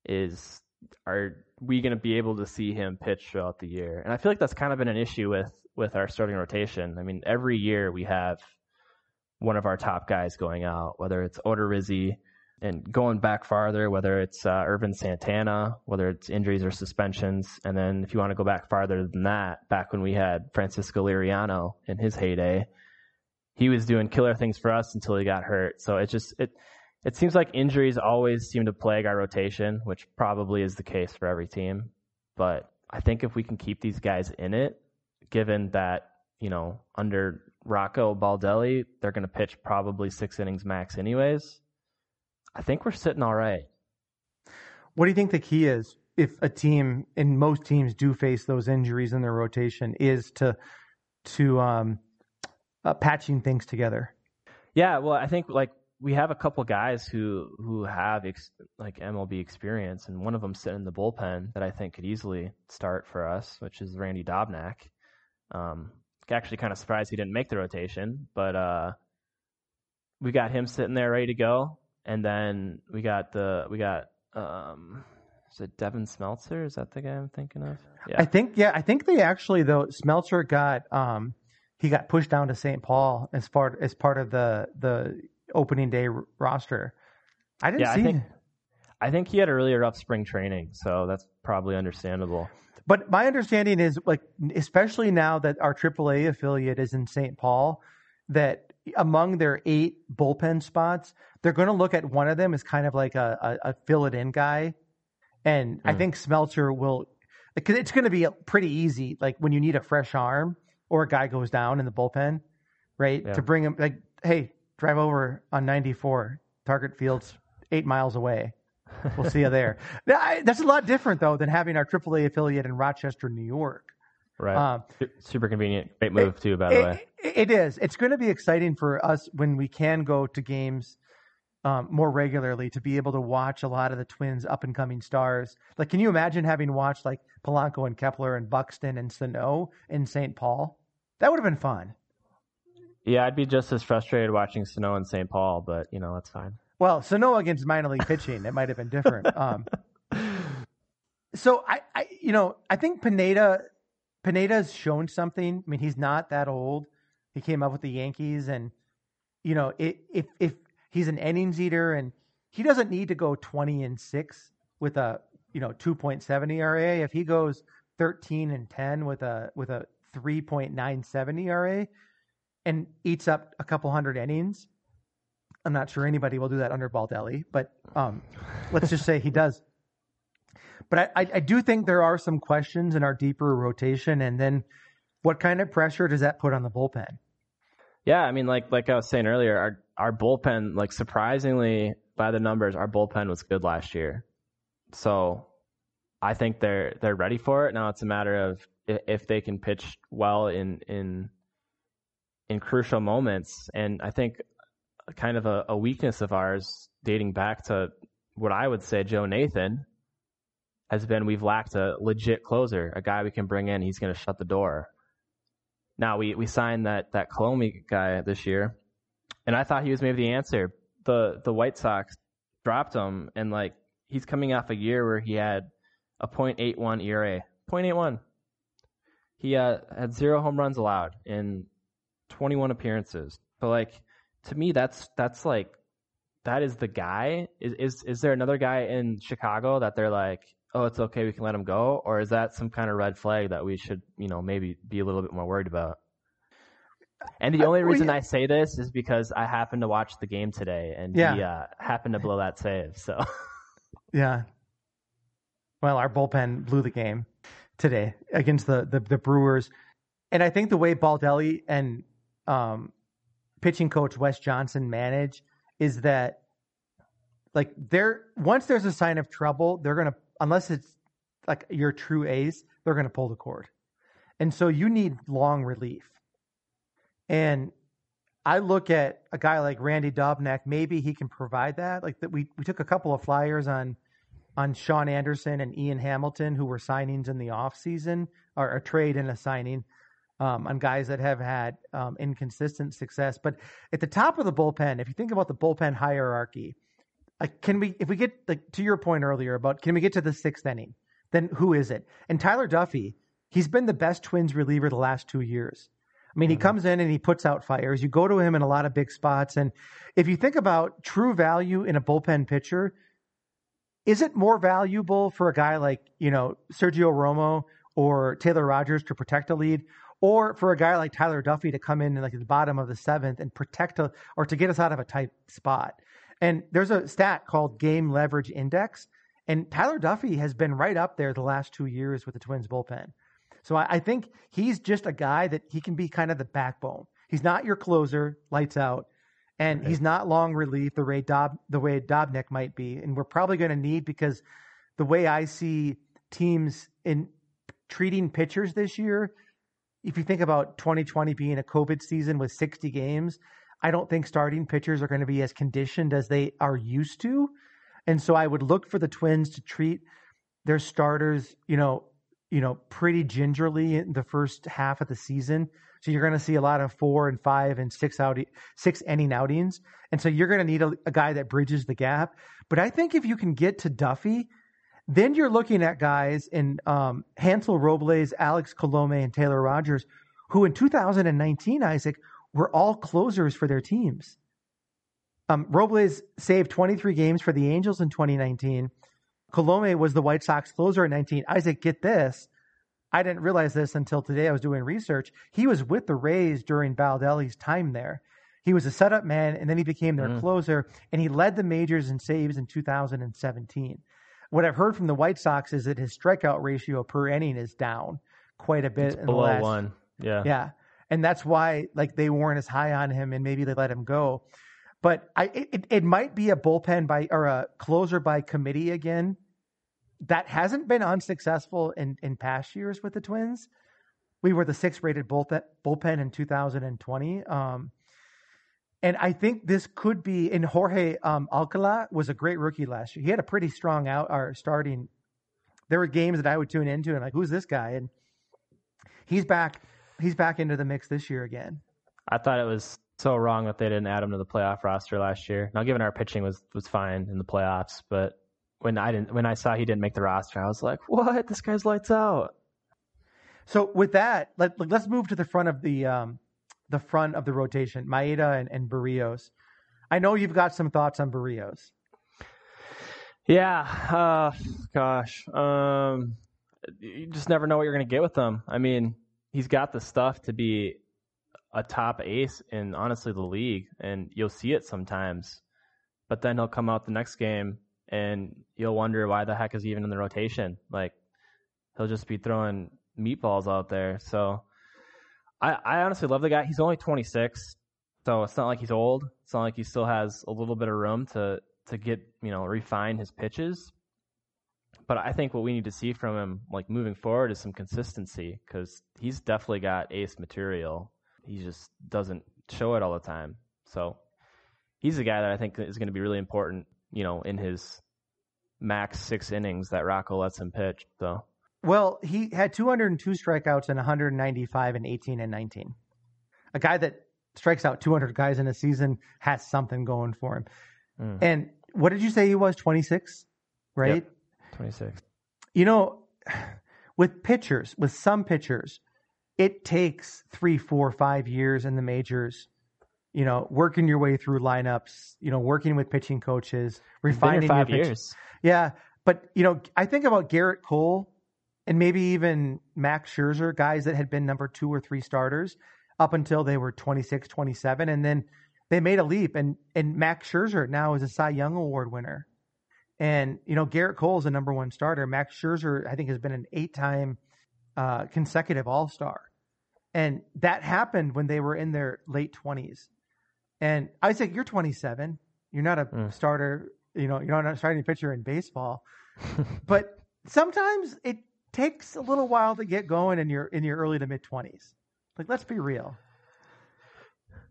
Is are we going to be able to see him pitch throughout the year? And I feel like that's kind of been an issue with with our starting rotation. I mean, every year we have one of our top guys going out, whether it's Odorizzi and going back farther, whether it's uh, Ervin Santana, whether it's injuries or suspensions. And then if you want to go back farther than that, back when we had Francisco Liriano in his heyday, he was doing killer things for us until he got hurt. So it just, it, it seems like injuries always seem to plague our rotation, which probably is the case for every team. But I think if we can keep these guys in it, given that, you know, under Rocco Baldelli, they're going to pitch probably six innings max anyways. I think we're sitting all right. What do you think the key is if a team, and most teams do face those injuries in their rotation, is to to um, uh, patching things together? Yeah, well, I think like we have a couple guys who who have ex- like MLB experience, and one of them sitting in the bullpen that I think could easily start for us, which is Randy Dobnak. Um, actually, kind of surprised he didn't make the rotation, but uh, we got him sitting there ready to go, and then we got the we got um, is it Devin Smeltzer? Is that the guy I'm thinking of? Yeah. I think yeah, I think they actually though Smeltzer got um, he got pushed down to St. Paul as part as part of the the opening day r- roster. I didn't yeah, see. I think, I think he had a really rough spring training, so that's probably understandable. But my understanding is like, especially now that our AAA affiliate is in St. Paul, that among their eight bullpen spots, they're going to look at one of them as kind of like a, a, a fill it in guy. And mm. I hmm. think Smeltzer will, because it's going to be pretty easy. Like when you need a fresh arm or a guy goes down in the bullpen, right? Yeah. To bring him, like, hey, drive over on 94, Target Field's eight miles away. We'll see you there. That's a lot different though than having our AAA affiliate in Rochester, New York. Right. Um, Super convenient. Great move it, too, by the it, way. It is. It's going to be exciting for us when we can go to games um, more regularly to be able to watch a lot of the Twins' up and coming stars. Like, can you imagine having watched like Polanco and Kepler and Buxton and Sano in St. Paul? That would have been fun. Yeah, I'd be just as frustrated watching Sano in St. Paul, but you know that's fine. Well, Sano against minor league pitching, it might have been different. Um, so I, I, you know, I think Pineda, Pineda's shown something. I mean, he's not that old. He came up with the Yankees, and you know, it, if if he's an innings eater, and he doesn't need to go twenty and six with a you know two point seven ERA. If he goes thirteen and ten with a with a three point nine seven ERA, and eats up a couple hundred innings, I'm not sure anybody will do that under Baldelli, but um, let's just say he does. But I, I, do think there are some questions in our deeper rotation, and then what kind of pressure does that put on the bullpen? Yeah, I mean, like like I was saying earlier, our our bullpen, like surprisingly by the numbers, our bullpen was good last year. So I think they're they're ready for it. Now it's a matter of if they can pitch well in in in crucial moments. And I think kind of a, a weakness of ours dating back to what I would say Joe Nathan has been we've lacked a legit closer, a guy we can bring in. He's going to shut the door. Now we we signed that that Colome guy this year, and I thought he was maybe the answer. The the White Sox dropped him, and like he's coming off a year where he had a .81 ERA, .81. He uh, had zero home runs allowed in 21 appearances. So like to me, that's that's like that is the guy? Is is is there another guy in Chicago that they're like, oh, it's okay, we can let him go, or is that some kind of red flag that we should, you know, maybe be a little bit more worried about? And the only reason I say this is because I happened to watch the game today, and Yeah. he uh, happened to blow that save. So Yeah. Well, our bullpen blew the game today against the the, the Brewers, and I think the way Baldelli and um, pitching coach Wes Johnson manage is that like they're once there's a sign of trouble, they're gonna unless it's like your true ace, they're gonna pull the cord, and so you need long relief. And I look at a guy like Randy Dobnak, maybe he can provide that. Like that, we we took a couple of flyers on on Shaun Anderson and Ian Hamilton, who were signings in the offseason or a trade and a signing um, on guys that have had um, inconsistent success. But at the top of the bullpen, if you think about the bullpen hierarchy, like can we if we get like to your point earlier about can we get to the sixth inning, then who is it? And Tyler Duffey, he's been the best Twins reliever the last two years. I mean, he comes in and he puts out fires. You go to him in a lot of big spots. And if you think about true value in a bullpen pitcher, is it more valuable for a guy like, you know, Sergio Romo or Taylor Rogers to protect a lead? Or for a guy like Tyler Duffey to come in like at the bottom of the seventh and protect a, or to get us out of a tight spot. And there's a stat called game leverage index. And Tyler Duffy has been right up there the last two years with the Twins bullpen. So I, I think he's just a guy that he can be kind of the backbone. He's not your closer, lights out, and Right. he's not long relief the way Dob the way Dobnak might be. And we're probably going to need because the way I see teams in treating pitchers this year, if you think about 2020 being a COVID season with 60 games, I don't think starting pitchers are going to be as conditioned as they are used to. And so I would look for the Twins to treat their starters, you know, you know, pretty gingerly in the first half of the season. So you're going to see a lot of four and five and six out six inning outings, and so you're going to need a, a guy that bridges the gap. But I think if you can get to Duffey, then you're looking at guys in um, Hansel Robles, Alex Colome, and Taylor Rogers, who in 2019, Isaac, were all closers for their teams. Um, Robles saved 23 games for the Angels in 2019. Colome was the White Sox closer in 19. Isaac, get this. I didn't realize this until today. I was doing research. He was with the Rays during Baldelli's time there. He was a setup man, and then he became their Mm. closer, and he led the majors in saves in 2017. What I've heard from the White Sox is that his strikeout ratio per inning is down quite a bit it's in the below last one. Yeah. yeah. And that's why like they weren't as high on him and maybe they let him go. But I it, it- it might be a bullpen by or a closer by committee again. That hasn't been unsuccessful in, in past years with the Twins. We were the sixth rated bullpen, bullpen in 2020. Um, and I think this could be, and Jorge um, Alcala was a great rookie last year. He had a pretty strong out or starting. There were games that I would tune into and like, who's this guy? And he's back. He's back into the mix this year again. I thought it was so wrong that they didn't add him to the playoff roster last year. Now, given our pitching was was fine in the playoffs, but when I didn't, when I saw he didn't make the roster, I was like, "What? This guy's lights out." So with that, let, let's move to the front of the um, the front of the rotation, Maeda and, and Berrios. I know you've got some thoughts on Berrios. Yeah. Uh, gosh. Um, you just never know what you're going to get with him. I mean, he's got the stuff to be a top ace in honestly the league, and you'll see it sometimes. But then he'll come out the next game, and you'll wonder why the heck is he even in the rotation. Like he'll just be throwing meatballs out there. So I, I honestly love the guy. He's only 26, so it's not like he's old. It's not like he still has a little bit of room to to get you know refine his pitches. But I think what we need to see from him, like moving forward, is some consistency because he's definitely got ace material. He just doesn't show it all the time. So he's a guy that I think is going to be really important, you know, in his max six innings that Rocco lets him pitch. So Well, he had 202 strikeouts and 195 and 18 and 19. A guy that strikes out 200 guys in a season has something going for him. Mm. And what did you say he was? 26, right? Yep. 26. You know, with pitchers, with some pitchers, it takes three, four, five years in the majors you know, working your way through lineups, you know, working with pitching coaches, He's been here refining five your pitch- years. Yeah, but you know, I think about Gerrit Cole and maybe even Max Scherzer, guys that had been number two or three starters up until they were 26, 27, and then they made a leap. And and Max Scherzer now is a Cy Young Award winner, and you know Gerrit Cole is a number one starter. Max Scherzer, I think, has been an eight-time uh, consecutive All Star, and that happened when they were in their late 20s. And Isaac, you're 27. You're not a Mm. starter. You know, you're not a starting pitcher in baseball but sometimes it takes a little while to get going in your in your early to mid twenties. Like, let's be real.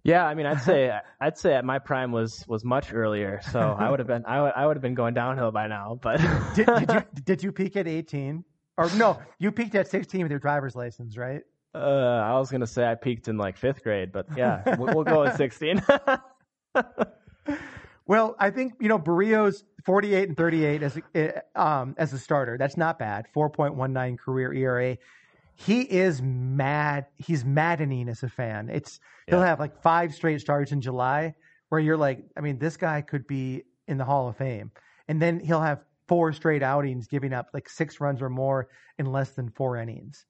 Yeah, I mean, I'd say I'd say my prime was was much earlier, so I would have been I would I would have been going downhill by now. But Did, did you did you peak at eighteen? Or no, you peaked at sixteen with your driver's license, right? uh, I was gonna say I peaked in like fifth grade, but yeah, we'll, we'll go with sixteen. Well, I think you know Berrios forty eight and thirty eight as a, um as a starter. That's not bad. Four point one nine career ERA. He is mad. He's maddening as a fan. It's he'll have like five straight starts in July where you're like, I mean, this guy could be in the Hall of Fame. And then he'll have four straight outings, giving up like six runs or more in less than four innings.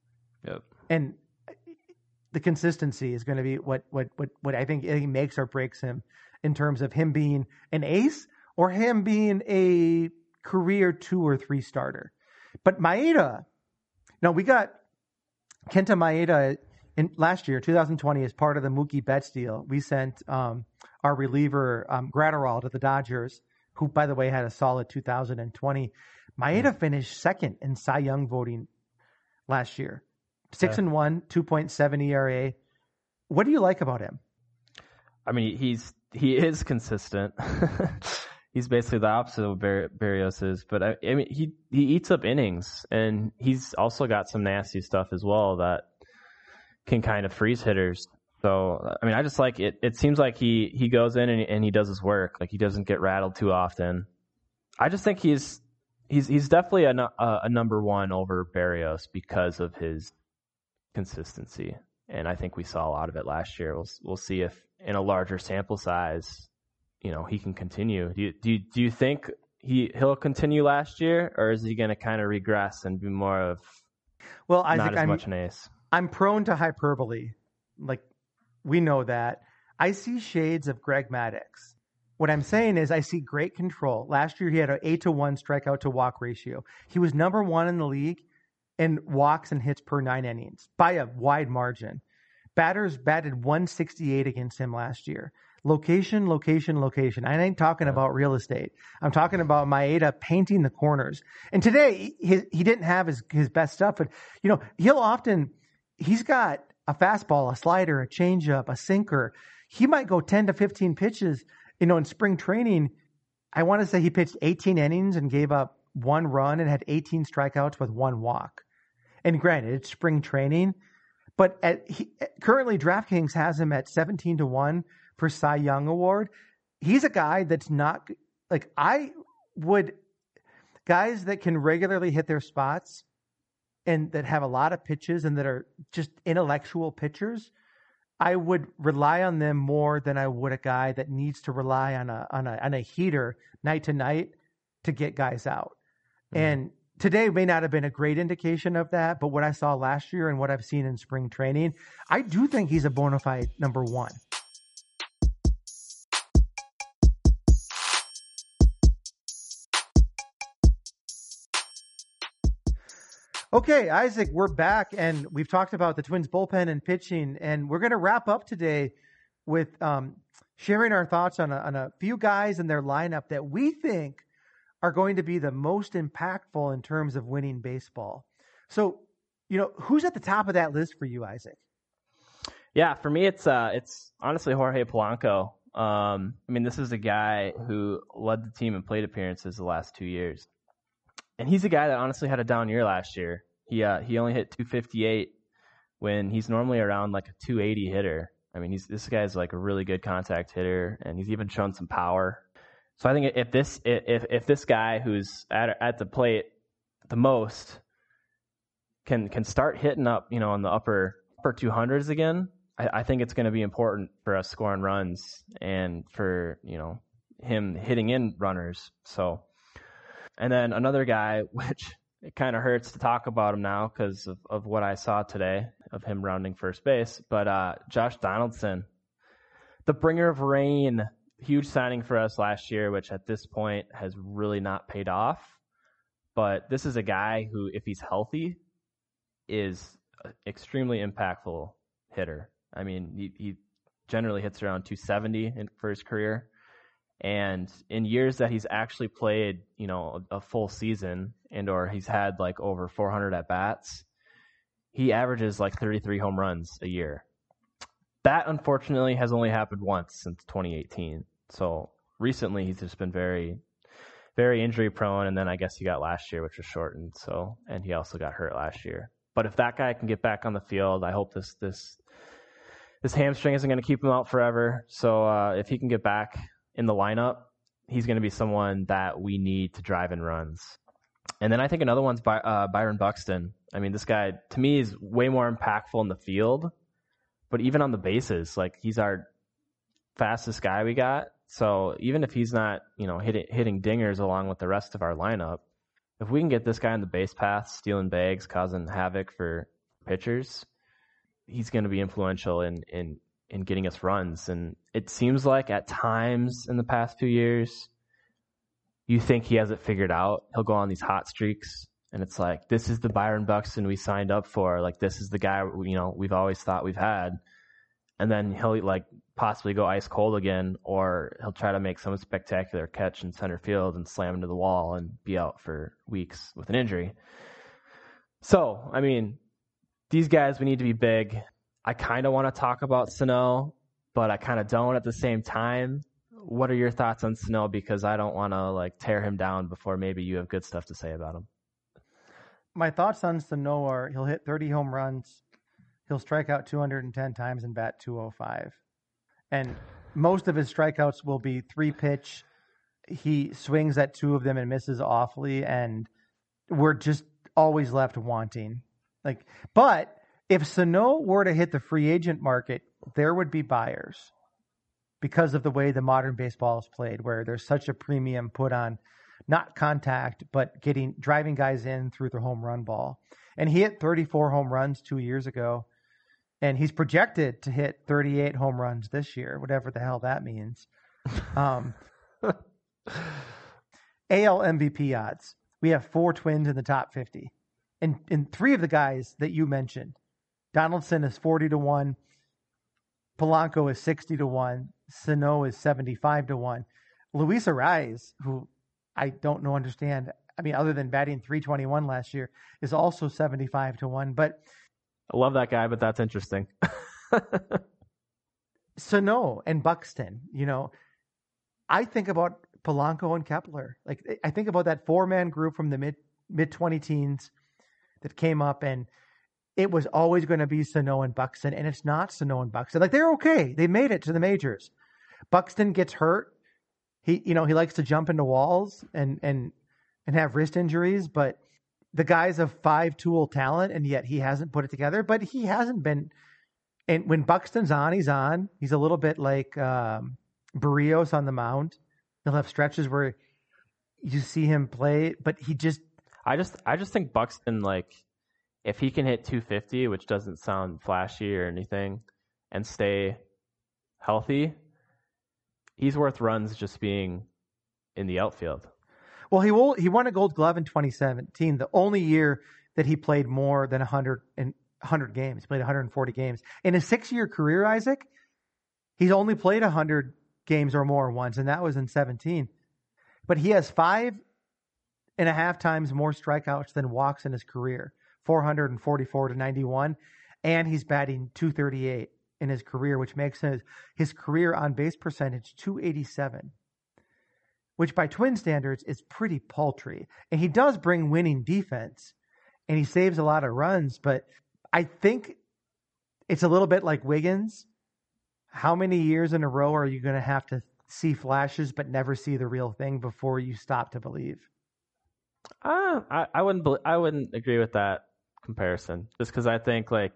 yep. And the consistency is going to be what what what what I think makes or breaks him in terms of him being an ace or him being a career two or three starter. But Maeda, now we got Kenta Maeda in last year, 2020, as part of the Mookie Betts deal. We sent um, our reliever um, Graterol to the Dodgers, who, by the way, had a solid 2020. Maeda finished second in Cy Young voting last year, six Yeah. and one, 2.7 ERA. What do you like about him? I mean, he's he is consistent. he's basically the opposite of Bar- Berrios is, but I, I mean, he he eats up innings, and he's also got some nasty stuff as well that can kind of freeze hitters. So, I mean, I just like it. It seems like he he goes in and, and he does his work. Like he doesn't get rattled too often. I just think he's he's he's definitely a, a number one over Berrios because of his consistency, and I think we saw a lot of it last year. We'll we'll see if in a larger sample size, you know, he can continue. Do you do you, do you think he he'll continue last year, or is he going to kind of regress and be more of Well, not as I'm, much an ace? I'm prone to hyperbole. Like we know that. I see shades of Greg Maddux. What I'm saying is I see great control. Last year he had an eight to one strikeout to walk ratio. He was number one in the league in walks and hits per nine innings by a wide margin. Batters batted 168 against him last year. Location, location, location. I ain't talking about real estate. I'm talking about Maeda painting the corners. And today he, he didn't have his, his best stuff, but you know, he'll often, he's got a fastball, a slider, a changeup, a sinker. He might go 10 to 15 pitches, you know, in spring training. I want to say he pitched 18 innings and gave up one run and had 18 strikeouts with one walk. And granted, it's spring training, but at, he, currently DraftKings has him at 17 to 1 for Cy Young Award. He's a guy that's not like I would guys that can regularly hit their spots and that have a lot of pitches and that are just intellectual pitchers. I would rely on them more than I would a guy that needs to rely on a on a on a heater night to night to get guys out. Mhm. And today may not have been a great indication of that, but what I saw last year and what I've seen in spring training, I do think he's a bona fide number one. Okay, Isaac, we're back and we've talked about the Twins bullpen and pitching, and we're going to wrap up today with um, sharing our thoughts on a, on a few guys in their lineup that we think are going to be the most impactful in terms of winning baseball. So, you know, who's at the top of that list for you, Isaac? Yeah, for me, it's uh, it's honestly Jorge Polanco. Um, I mean, this is a guy who led the team in plate appearances the last two years, and he's a guy that honestly had a down year last year. He uh, he only hit 258 when he's normally around like a 280 hitter. I mean, he's this guy's like a really good contact hitter, and he's even shown some power. So I think if this if if this guy who's at at the plate the most can can start hitting up, you know, in the upper upper 200s again, I, I think it's going to be important for us scoring runs and for you know him hitting in runners. So, and then another guy, which it kind of hurts to talk about him now because of, of what I saw today of him rounding first base. But uh, Josh Donaldson, the bringer of rain, huge signing for us last year, which at this point has really not paid off. But this is a guy who, if he's healthy, is extremely impactful hitter. I mean, he, he generally hits around 270 in, for his career. And in years that he's actually played, you know, a, a full season and or he's had like over 400 at bats, he averages like 33 home runs a year. That unfortunately has only happened once since 2018. So recently he's just been very, very injury prone. And then I guess he got last year, which was shortened. So, and he also got hurt last year. But if that guy can get back on the field, I hope this this this hamstring isn't going to keep him out forever. So uh, if he can get back in the lineup, he's going to be someone that we need to drive in runs. And then I think another one's By, uh, Byron Buxton. I mean, this guy to me is way more impactful in the field, but even on the bases, like he's our fastest guy we got. So even if he's not, you know, hitting hitting dingers along with the rest of our lineup, if we can get this guy on the base path, stealing bags, causing havoc for pitchers, he's going to be influential in in in getting us runs. And it seems like at times in the past few years, you think he has it figured out. He'll go on these hot streaks, and it's like this is the Byron Buxton we signed up for. Like this is the guy you know we've always thought we've had. And then he'll like possibly go ice cold again, or he'll try to make some spectacular catch in center field and slam into the wall and be out for weeks with an injury. So, I mean, these guys, we need to be big. I kind of want to talk about Sano, but I kind of don't at the same time. What are your thoughts on Sano? Because I don't want to like tear him down before maybe you have good stuff to say about him. My thoughts on Sano are he'll hit 30 home runs, he'll strike out 210 times and bat 205 and most of his strikeouts will be three pitch. He swings at two of them and misses awfully, and we're just always left wanting. Like, but if Sano were to hit the free agent market, there would be buyers because of the way the modern baseball is played, where there's such a premium put on not contact, but getting driving guys in through the home run ball. And he hit 34 home runs two years ago and he's projected to hit 38 home runs this year, whatever the hell that means. Um, AL MVP odds. We have four twins in the top 50. And, and three of the guys that you mentioned, Donaldson is 40 to 1, Polanco is 60 to 1, Sano is 75 to 1. Luis Arraez, who I don't know understand, I mean, other than batting 321 last year, is also 75 to 1. But I love that guy, but that's interesting. Sano and Buxton, you know, I think about Polanco and Kepler. Like I think about that four man group from the mid mid twenty teens that came up and it was always going to be Sano and Buxton, and it's not Sano and Buxton. Like they're okay. They made it to the majors. Buxton gets hurt. He you know, he likes to jump into walls and and and have wrist injuries, but the guy's a five tool talent, and yet he hasn't put it together. But he hasn't been. And when Buxton's on, he's on. He's a little bit like um, Berrios on the mound. He'll have stretches where you see him play, but he just. I just, I just think Buxton, like, if he can hit 250, which doesn't sound flashy or anything, and stay healthy, he's worth runs just being in the outfield. Well, he will, he won a Gold Glove in 2017, the only year that he played more than 100 in 100 games. He played 140 games in his six-year career. Isaac, he's only played 100 games or more once, and that was in 17. But he has five and a half times more strikeouts than walks in his career, 444 to 91, and he's batting 238 in his career, which makes his, his career on base percentage 287 which by twin standards is pretty paltry. And he does bring winning defense and he saves a lot of runs, but I think it's a little bit like Wiggins. How many years in a row are you going to have to see flashes but never see the real thing before you stop to believe? Uh, I, I wouldn't I wouldn't agree with that comparison just because I think like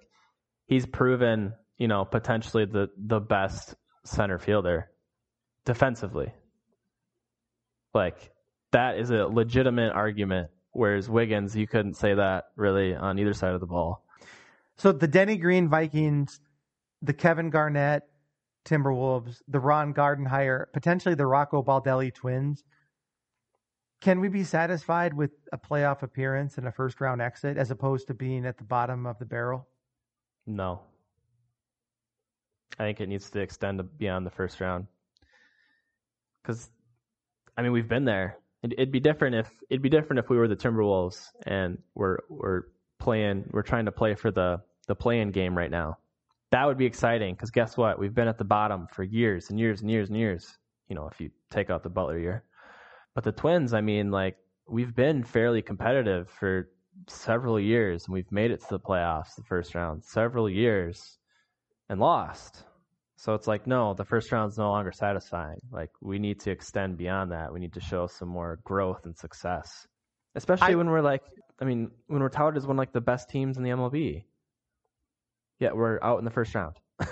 he's proven you know, potentially the the best center fielder defensively. Like that is a legitimate argument. Whereas Wiggins, you couldn't say that really on either side of the ball. So the Denny Green Vikings, the Kevin Garnett Timberwolves, the Ron Gardenhire, potentially the Rocco Baldelli twins. Can we be satisfied with a playoff appearance and a first round exit as opposed to being at the bottom of the barrel? No. I think it needs to extend beyond the first round. Because, I mean, we've been there. It'd be different if it'd be different if we were the Timberwolves and we're we're playing we're trying to play for the the play-in game right now. That would be exciting because guess what? We've been at the bottom for years and years and years and years. You know, if you take out the Butler year, but the Twins, I mean, like we've been fairly competitive for several years and we've made it to the playoffs, the first round, several years, and lost. So it's like, no, the first round's no longer satisfying. Like we need to extend beyond that. We need to show some more growth and success. Especially I, when we're like, I mean, when we're touted as one of like the best teams in the MLB. Yeah, we're out in the first round.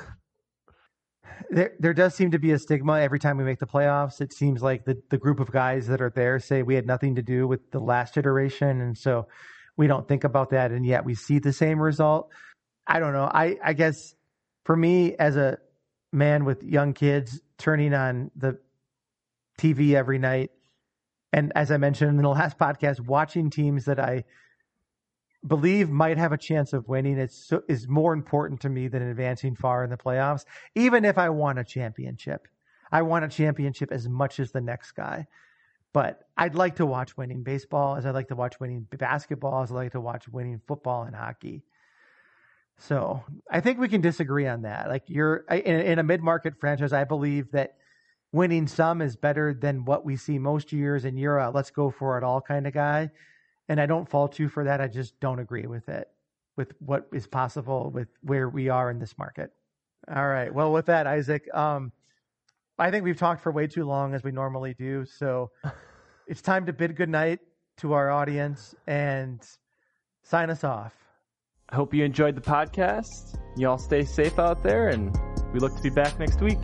there, there does seem to be a stigma every time we make the playoffs. It seems like the, the group of guys that are there say we had nothing to do with the last iteration. And so we don't think about that. And yet we see the same result. I don't know. I, I guess for me as a man with young kids turning on the TV every night. And as I mentioned in the last podcast, watching teams that I believe might have a chance of winning is, is more important to me than advancing far in the playoffs. Even if I want a championship, I want a championship as much as the next guy. But I'd like to watch winning baseball as I'd like to watch winning basketball as I like to watch winning football and hockey. So I think we can disagree on that. Like you're in, in a mid-market franchise, I believe that winning some is better than what we see most years, and you're a let's go for it all kind of guy. And I don't fault you for that. I just don't agree with it, with what is possible with where we are in this market. All right. Well, with that, Isaac, um, I think we've talked for way too long as we normally do. So it's time to bid goodnight to our audience and sign us off. I hope you enjoyed the podcast. Y'all stay safe out there, and we look to be back next week.